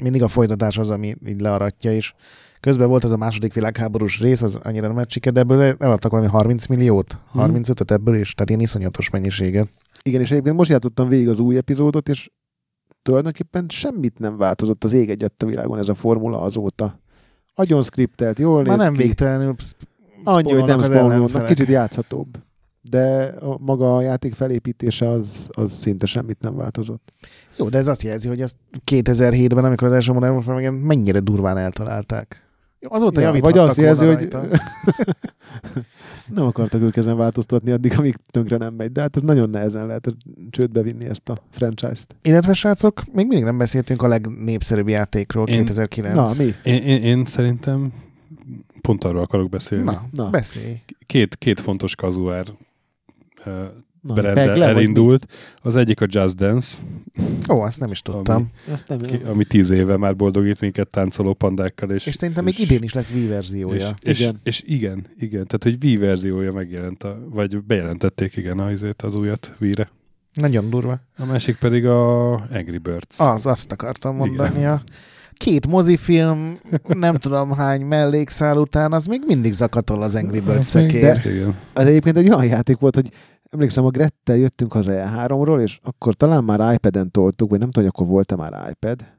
mindig a folytatás az, ami így learatja, és közben volt az a második világháborús rész, az annyira nem siker, de ebből eladtak valami 30 milliót, Mhm. 35-öt ebből is, tehát ilyen iszonyatos mennyiséget. igen, és egyébként most játszottam végig az új epizódot, és tulajdonképpen semmit nem változott az ég egyet a világon ez a formula azóta. Agyon skriptelt, jól Már néz nem ki. végtelenül Annyi, hogy nem az kicsit játszhatóbb. De a, maga a játék felépítése az, az szinte semmit nem változott. Jó, de ez azt jelzi, hogy azt 2007-ben, amikor az első Modern Warfare megjelent, mennyire durván eltalálták. Jó, azóta Ja, vagy azt jelzi, hogy nem akartak ők ezen változtatni addig, amíg tönkre nem megy. De hát ez nagyon nehezen lehet csődbe vinni ezt a franchise-t. Illetve srácok, még mindig nem beszéltünk a legnépszerűbb játékról Én- 2009. Na, mi? Én, én, én szerintem pont arról akarok beszélni. Na, Na. beszélj. Két, két fontos kazuár vagy elindult. Az egyik a Just Dance, Ó, azt nem is tudtam. mi? Azt nem, ki- ami tíz éve már boldogít minket táncoló pandákkal. És, És szerintem még idén is lesz Wii verziója. És, Igen. és, és igen, igen, tehát hogy Wii verziója megjelent, a, vagy bejelentették igen az, az újat Wii-re. Nagyon durva. A másik pedig a Angry Birds. Az, azt akartam mondani. A két mozifilm, nem tudom hány mellékszál után, az még mindig zakatol az Angry Birds de- Igen. Az egyébként egy olyan játék volt, hogy emlékszem, a Grettel jöttünk haza E3-ról, és akkor talán már iPad-en toltuk, vagy nem tudom, hogy akkor volt-e már iPad.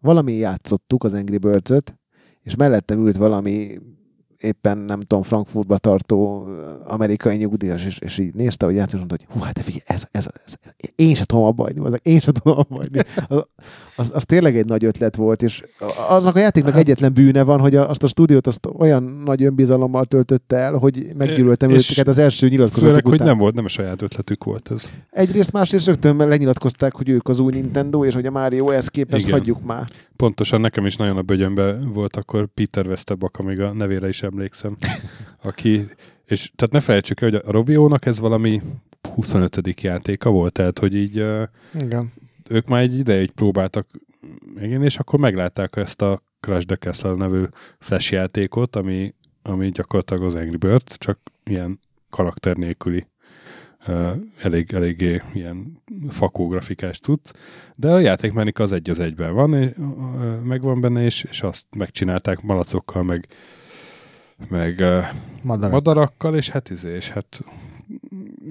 Valami játszottuk az Angry Birds-öt, és mellettem ült valami éppen nem tudom, Frankfurtba tartó amerikai nyugdíjas, és, és így nézte, hogy játszott, és mondta, hogy hú, hát de figyelj, ez, ez, ez, én sem tudom abba azok, én sem tudom abba hagyni. Az, az, az, tényleg egy nagy ötlet volt, és annak a játéknak Hát- egyetlen bűne van, hogy azt a stúdiót azt olyan nagy önbizalommal töltötte el, hogy meggyűlöltem őket az első nyilatkozatok Főleg, hogy után. nem volt, nem a saját ötletük volt ez. Egyrészt, másrészt rögtön lenyilatkozták, hogy ők az új Nintendo, és hogy a Mario ezt képest Igen. hagyjuk már. Pontosan nekem is nagyon a bögyönbe volt akkor Peter Westerbak, amíg a nevére is emlékszem, aki, és tehát ne felejtsük el, hogy a Robiónak ez valami 25. játéka volt, tehát hogy így Igen. ők már egy ideig próbáltak igen, és akkor meglátták ezt a Crash the Castle nevű flash játékot, ami, ami gyakorlatilag az Angry Birds, csak ilyen karakter nélküli elég, eléggé ilyen fakó grafikás tudsz, de a játékmechanika az egy az egyben van, megvan benne, és, és azt megcsinálták malacokkal, meg, meg Madarak. madarakkal, és hát izé, és hát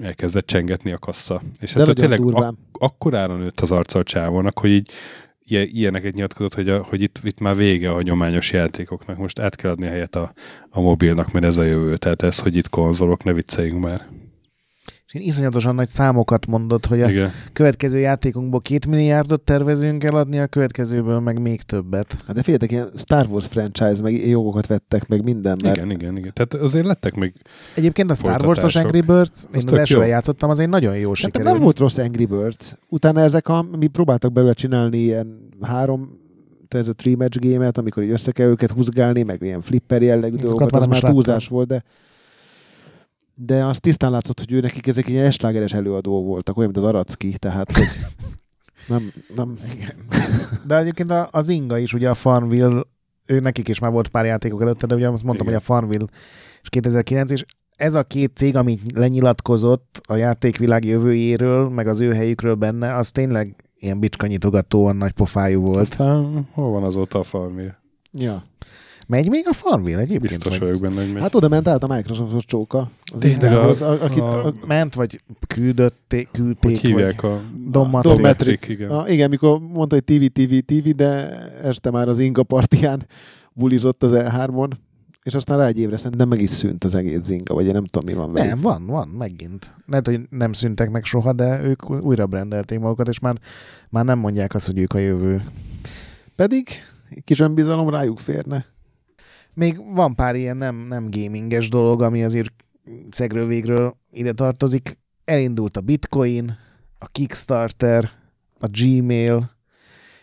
elkezdett csengetni a kassa. És De hát tényleg durván. akkorára nőtt az arca a csávónak, hogy így ilyen- ilyeneket nyilatkozott, hogy, a, hogy itt, itt már vége a hagyományos játékoknak, most át kell adni a helyet a, a mobilnak, mert ez a jövő. Tehát ez, hogy itt konzolok, ne vicceljünk már. Én iszonyatosan nagy számokat mondott, hogy a Igen. következő játékunkból két milliárdot tervezünk eladni, a következőből meg még többet. Hát de figyeljetek, ilyen Star Wars franchise, meg jogokat vettek, meg minden, mert igen, igen, igen. Tehát azért lettek még Egyébként a Star Wars-os. Angry Birds, én az tök elsővel játszottam, az egy nagyon jó Szerintem sikerült. nem volt rossz Angry Birds. Utána ezek, a, mi próbáltak belőle csinálni ilyen három tehát ez a three match game-et, amikor így össze kell őket húzgálni, meg ilyen flipper jellegű dolgokat, már az már túlzás volt, de de az tisztán látszott, hogy ő nekik ezek ilyen eslágeres előadó voltak, olyan, mint az Aracki, tehát hogy nem, nem, De egyébként az Inga is, ugye a Farmville, ő nekik is már volt pár játékok előtte, de ugye azt mondtam, Igen. hogy a Farmville és 2009, és ez a két cég, ami lenyilatkozott a játékvilág jövőjéről, meg az ő helyükről benne, az tényleg ilyen bicskanyitogatóan nagy pofájú volt. Aztán hol van azóta a farmja? ja. Megy még a Farmville egyébként? Biztos vagy vagyok benne, hogy megy. Hát oda ment át a Microsoftos csóka. Az Tényleg a- a, akit, a- a, ment, vagy küldötték, küldték, hogy hívják a Dom Dom Matrix. Matrix. igen. A, igen, mikor mondta, hogy TV, TV, TV, de este már az Inga partiján bulizott az E3-on, és aztán rá egy évre szerintem meg is szűnt az egész Zinga, vagy én nem tudom, mi van vele. Nem, van, van, megint. Lehet, hogy nem szüntek meg soha, de ők újra brendelték magukat, és már, már nem mondják azt, hogy ők a jövő. Pedig kis önbizalom rájuk férne. Még van pár ilyen nem, nem gaminges dolog, ami azért szegről végről ide tartozik. Elindult a Bitcoin, a Kickstarter, a Gmail,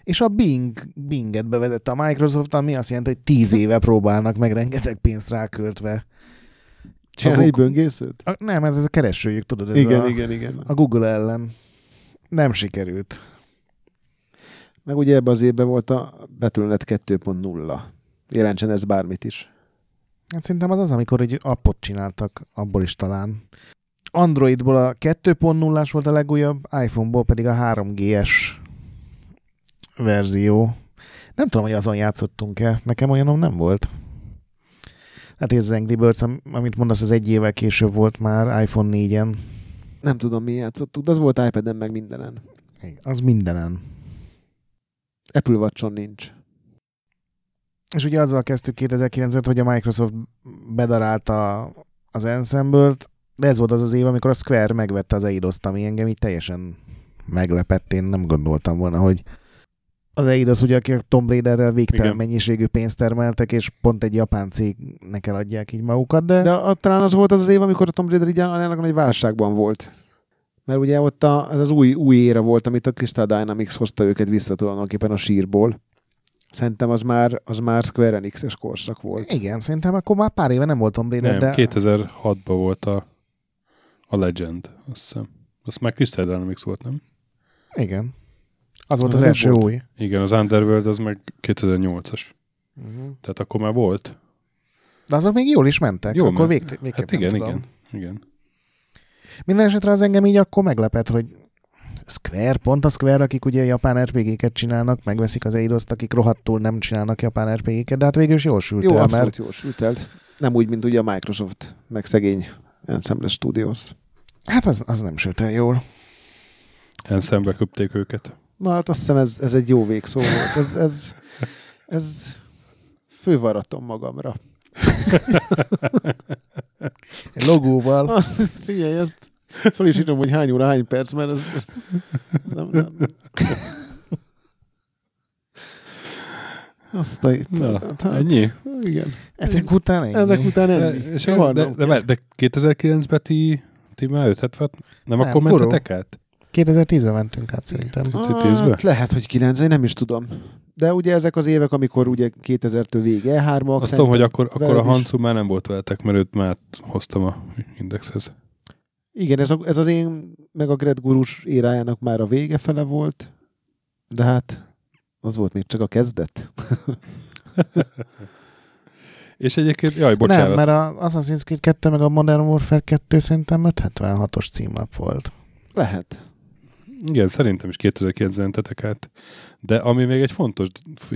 és a Bing, Binget bevezette a Microsoft, ami azt jelenti, hogy tíz éve próbálnak meg rengeteg pénzt ráköltve. Csinálni egy böngészőt? A, nem, ez a keresőjük, tudod, ez Igen, a, igen, igen. a Google ellen. Nem sikerült. Meg ugye ebbe az évben volt a Battle.net 2.0. Jelentsen ez bármit is. Hát szerintem az az, amikor egy appot csináltak, abból is talán. Androidból a 2.0-ás volt a legújabb, iPhone-ból pedig a 3GS verzió. Nem tudom, hogy azon játszottunk-e. Nekem olyanom nem volt. Hát ez az Angry Birds, am- amit mondasz, az egy évvel később volt már iPhone 4-en. Nem tudom, mi játszottuk, de az volt iPad-en meg mindenen. Az mindenen. Apple Watch-on nincs. És ugye azzal kezdtük 2009-et, hogy a Microsoft bedarálta az Ensemble-t, de ez volt az az év, amikor a Square megvette az Eidos-t, ami engem így teljesen meglepett. Én nem gondoltam volna, hogy az Eidos, ugye, akik a Tomb Raiderrel végtelen Igen. mennyiségű pénzt termeltek, és pont egy japán cégnek eladják így magukat, de, De a, talán az volt az az év, amikor a Tomb Raider így aránylag nagy válságban volt. Mert ugye ott a, ez az új, új éra volt, amit a Crystal Dynamics hozta őket vissza tulajdonképpen a sírból. Szerintem az már, az már Square Enix-es korszak volt. igen, szerintem akkor már pár éve nem volt Tomb Raider, Nem, de 2006-ban volt a, A Legend, azt hiszem. Azt már Crystal Dynamics volt, nem? Igen. Az volt Az az, első volt. új. Igen, az Underworld az meg 2008-as. Uh-huh. Tehát akkor már volt. De azok még jól is mentek. Jól akkor ment. vég, végképp Hát igen, igen, igen. Minden esetre az engem így akkor meglepett, hogy Square, pont a Square, akik ugye japán RPG-ket csinálnak, megveszik az eidos akik rohadtul nem csinálnak japán RPG-ket, de hát végül is jól sült Jó, el, abszolút mert jól sült el. Nem úgy, mint ugye a Microsoft, meg szegény Ensemble Studios. hát az, az nem sült el jól. Ensemble köpték őket. Na hát azt hiszem ez, ez egy jó végszó volt. Ez, ez, ez fővaratom magamra. Logóval. Azt, ezt, figyelj, ezt fel is írom, hogy hány óra, hány perc, mert ez, ez nem, nem. Azt a Na, hát, ennyi? igen. Ezek után ennyi. Ezek után De, ennyi. és Jó, de, de, de, de 2009-ben ti, ti már 570 nem, Nem, akkor buró. mentetek át? 2010-ben mentünk át szerintem. Hát, lehet, hogy 9, én nem is tudom. De ugye ezek az évek, amikor ugye 2000-től vége E3-ak. Azt tudom, hogy akkor, akkor a. Hancu már nem volt veletek, mert őt már hoztam a indexhez. Igen, ez, a, ez az én, meg a Gret Gurus érájának már a vége fele volt, de hát az volt még csak a kezdet. És egyébként, jaj, bocsánat. Nem, mert a Assassin's Creed 2 meg a Modern Warfare 2 szerintem 576-os címlap volt. Lehet. Igen, szerintem is 2009-ben mentetek át. De ami még egy fontos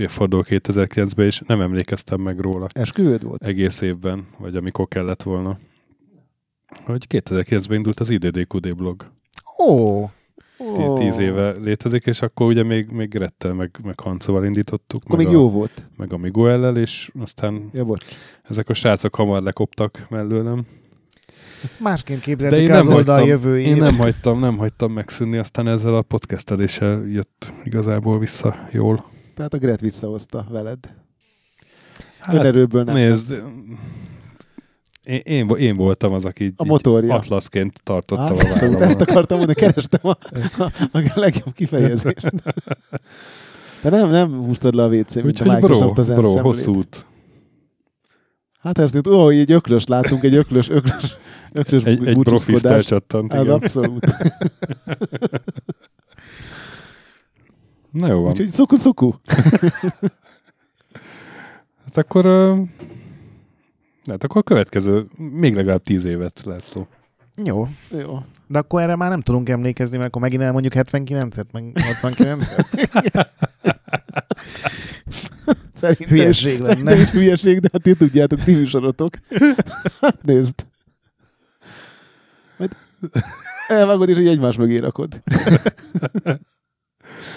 fordul 2009-ben, és nem emlékeztem meg róla Esküvőd volt? egész évben, vagy amikor kellett volna, hogy 2009-ben indult az IDDQD blog. Ó, Tí- Tíz éve létezik, és akkor ugye még, még Grettel, meg, meg Hancóval indítottuk, Akkor meg, még a, jó volt. meg a Miguellel, és aztán Ja, volt. ezek a srácok hamar lekoptak mellőlem. másként De képzeltük én el az nem, oldal hagytam, jövőjét. én nem hagytam, nem hagytam megszűnni, aztán ezzel a podcasteléssel jött igazából vissza jól. Tehát a Gret visszahozta veled. Hát, Önerőből nem. nézd, én, én, én voltam az, aki A motorja. atlaszként tartottam Á, a vállamon. ezt akartam mondani, kerestem a, a, a legjobb kifejezést. De nem, nem húztad le a WC, mint a bro, Microsoft az bro, hosszú út. Hát ezt ó, egy öklös látunk, egy öklös, öklös, öklös Egy, egy profiszt elcsattant, Az abszolút. Na jó van. Úgyhogy szuku-szuku. Hát akkor, hát akkor a következő, még legalább tíz évet lesz szó. Jó. Jó. De akkor erre már nem tudunk emlékezni, mert akkor megint elmondjuk 79-et, meg 89-et. Szerintem Hülyeség lenne. Szerintem hülyeség, de hát ti tudjátok, ti műsorotok. Hát nézd. Majd elvágod is, hogy egymás mögé rakod.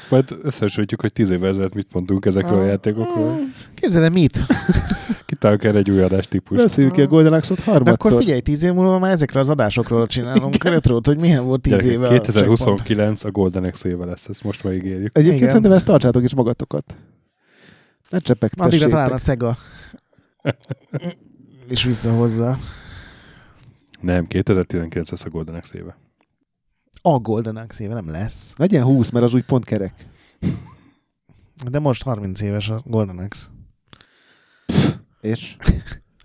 Majd összesültjük, hogy tíz évvel ezelőtt mit mondtunk ezekről a Ah. játékokról. Képzeld el mit? Kitálunk erre egy új adástípust. Beszéljük ki a Golden Axe-ot De akkor harmadszor. figyelj, tíz év múlva már ezekre az adásokról csinálunk retrót, hogy milyen volt tíz éve a checkpoint. 2029 a Golden Axe éve lesz, ezt most megígérjük. Egyébként Igen. szerintem ezt tartsátok is magatokat. Ne Addigra csepegtessétek. talán a Sega és visszahozza. Nem, 2019 lesz a Golden Axe éve. A Golden Axe éve nem lesz. Legyen 20, mert az úgy pont kerek. De most 30 éves a Golden Axe. És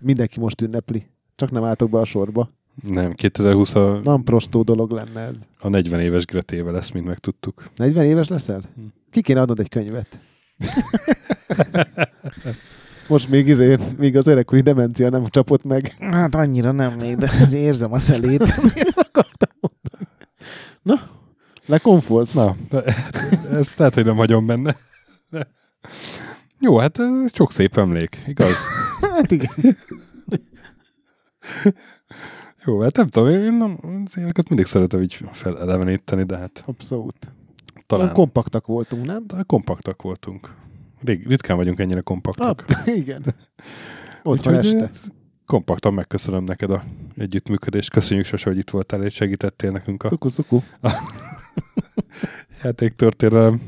mindenki most ünnepli. Csak nem álltok be a sorba. Nem, 2020 a, Nem prostó dolog lenne ez. a 40 éves Gretéve lesz, mint megtudtuk. 40 éves leszel? Hm. Ki kéne adnod egy könyvet? Most még izé, még az öregkori demencia nem csapott meg. Hát annyira nem még, de érzem a szelét. Na, lekonfolsz? Na, de ezt lehet, hogy nem hagyom benne. De. Jó, hát ez sok szép emlék, igaz? Hát igen. Jó, hát nem tudom, én nem, az ilyeneket mindig szeretem így feleleveníteni, de hát Abszolút. talán Nem kompaktak voltunk, nem? talán kompaktak voltunk. Rég, ritkán vagyunk ennyire kompaktak. Ah, igen. Ott van Úgyhogy, este. Kompaktan megköszönöm neked a együttműködést. Köszönjük sose, hogy itt voltál és segítettél nekünk a Szuku-szuku. játéktörténelem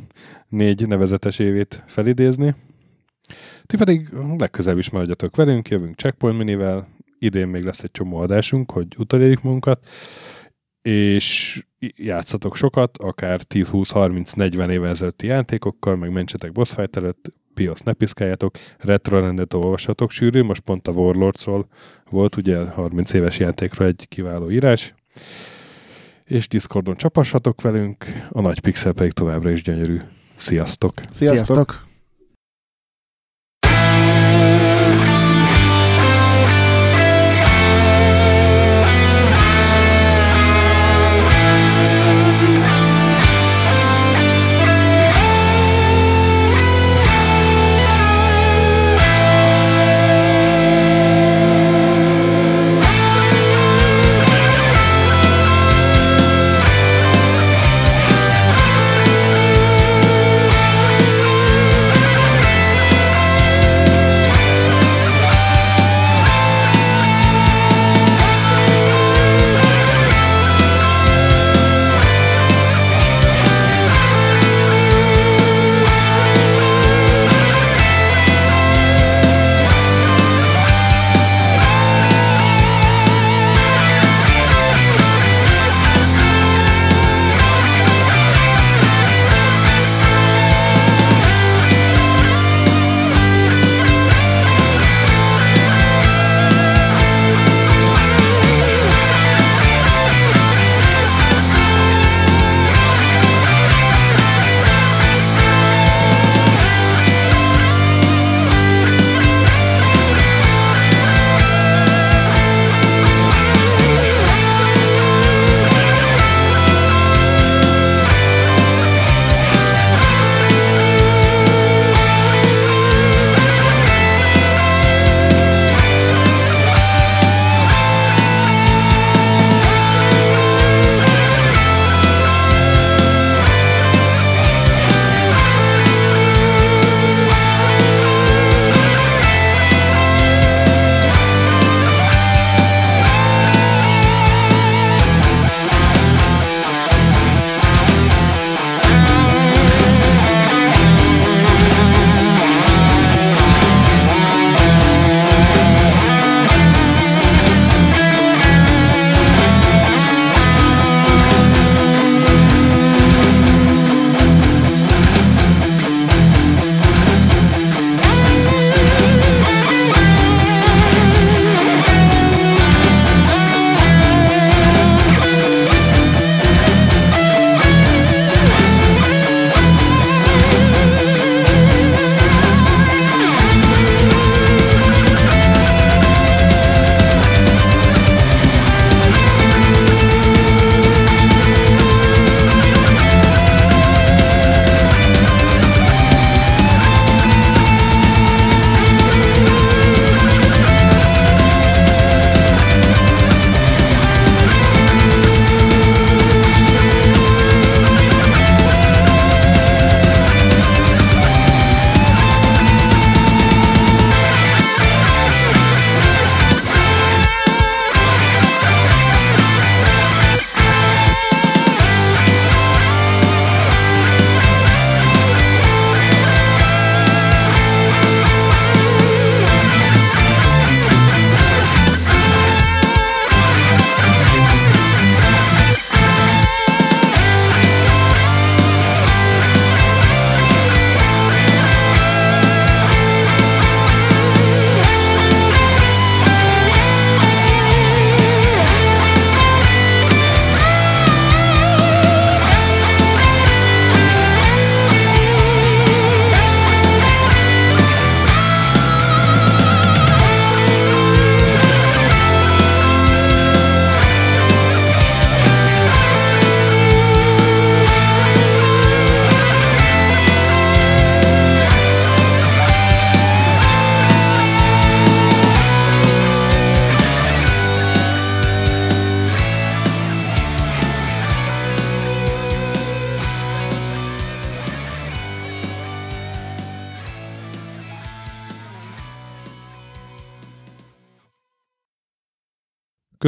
négy nevezetes évét felidézni. Ti pedig legközelebb is maradjatok velünk, jövünk Checkpoint Minivel, idén még lesz egy csomó adásunk, hogy utolérjük magunkat, és játszatok sokat, akár 10-20-30-40 évvel ezelőtti játékokkal, meg mentsetek boss fight előtt, BIOS ne piszkáljátok, retrorendet olvassatok sűrű, most pont a Warlordsról volt ugye 30 éves játékra egy kiváló írás, és Discordon csapassatok velünk, a nagy pixel pedig továbbra is gyönyörű. Sziasztok! Sziasztok! Sziasztok.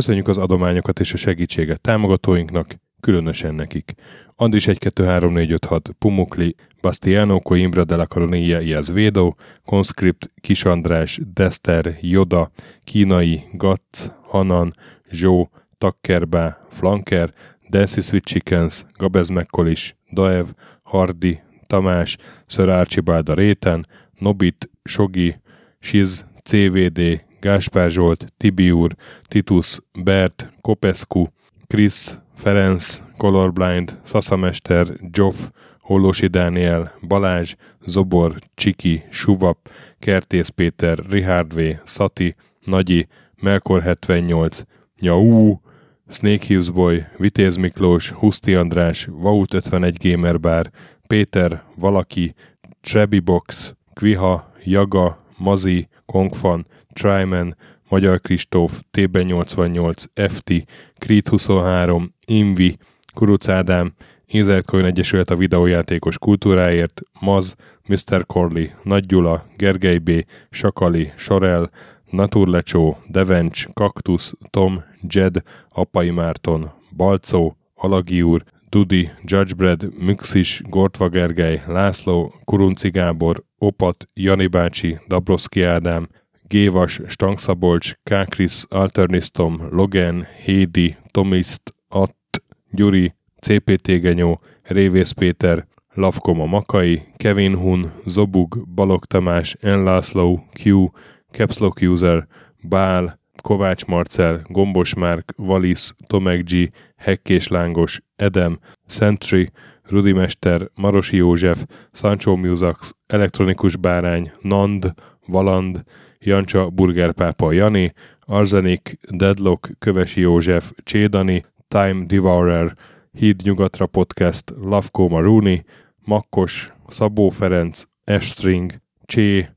Köszönjük az adományokat és a segítséget támogatóinknak, különösen nekik. Andris 1 2 3 4 5 6 Pumukli, Bastiano Coimbra de la Coronia Iaz Védó, Conscript, Kis András, Dester, Joda, Kínai, Gatz, Hanan, Zsó, Takkerbá, Flanker, Dancy Sweet Chickens, Gabez Mekkolis, Daev, Hardi, Tamás, Sir Archibald Réten, Nobit, Sogi, Siz, CVD, Gáspár Zsolt, Tibiur, Titus, Bert, Kopescu, Krisz, Ferenc, Colorblind, Szaszamester, Joff, Hollósi Dániel, Balázs, Zobor, Csiki, Suvap, Kertész Péter, Richard V, Szati, Nagyi, Melkor 78, Nyau, Snake Hughes Boy, Vitéz Miklós, Huszti András, Vaut 51 Gamer Bar, Péter, Valaki, Trebi Box, Kviha, Jaga, Mazi, Kongfan, Tryman, Magyar Kristóf, TB88, FT, Creed 23, Invi, Kuruc Ádám, Inzertcoin Egyesület a videójátékos kultúráért, Maz, Mr. Corley, Nagy Gyula, Gergely B., Sakali, Sorel, Naturlecsó, Devencs, Kaktusz, Tom, Jed, Apai Márton, Balcó, Alagi úr, Dudi, Judgebred, Müxis, Gortva Gergely, László, Kurunci Gábor, Opat, Jani bácsi, Dabroszki Ádám, Gévas, Stangszabolcs, Kákris, Alternisztom, Logan, Hédi, Tomiszt, Att, Gyuri, CPT Genyó, Révész Péter, Lavkoma Makai, Kevin Hun, Zobug, Balog Tamás, N. László, Q, Capslock User, Bál, Kovács Marcel, Gombos Márk, Valisz, Tomek G, Hekkés Lángos, Edem, Sentry, Rudimester, Marosi József, Sancho Musax, Elektronikus Bárány, Nand, Valand, Jancsa, Burgerpápa Jani, Arzenik, Deadlock, Kövesi József, Csédani, Time Devourer, Híd Nyugatra Podcast, Lavko Maruni, Makkos, Szabó Ferenc, Estring, Csé,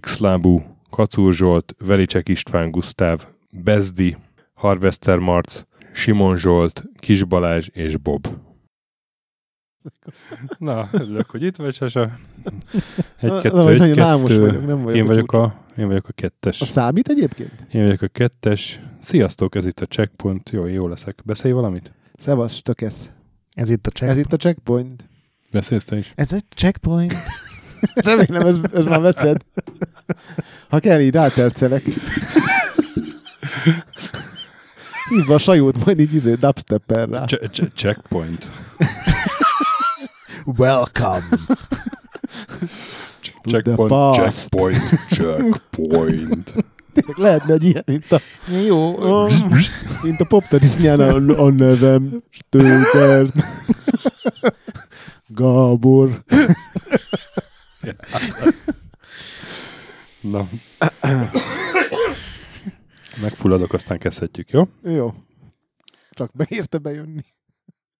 Xlábú, Kacúr Zsolt, Velicek István Gusztáv, Bezdi, Harvester Marc, Simon Zsolt, Kis Balázs és Bob. Na, örülök, hogy itt vagy, Sasa. Egy, kettő, na, egy, álmos kettő. vagyok, nem vagyok Én vagyok, a, én vagyok a kettes. A számít egyébként? Én vagyok a kettes. Sziasztok, ez itt a Checkpoint. Jó, jó leszek. Beszélj valamit? Szevasz, stökesz. Ez itt a check. Ez itt a checkpoint. Beszélsz te is? Ez a checkpoint. Remélem, ez, ez már veszed. Ha kell, így rátercelek. Hívd be a sajót, majd így izé, dubstepper rá. Ch- ch- checkpoint. Welcome. Checkpoint, checkpoint, checkpoint. Lehetne egy ilyen, mint a, Jó. mint a pop a, a nevem Stöker. Gábor. Na. Megfulladok, aztán kezdhetjük, jó? Jó. Csak beérte bejönni.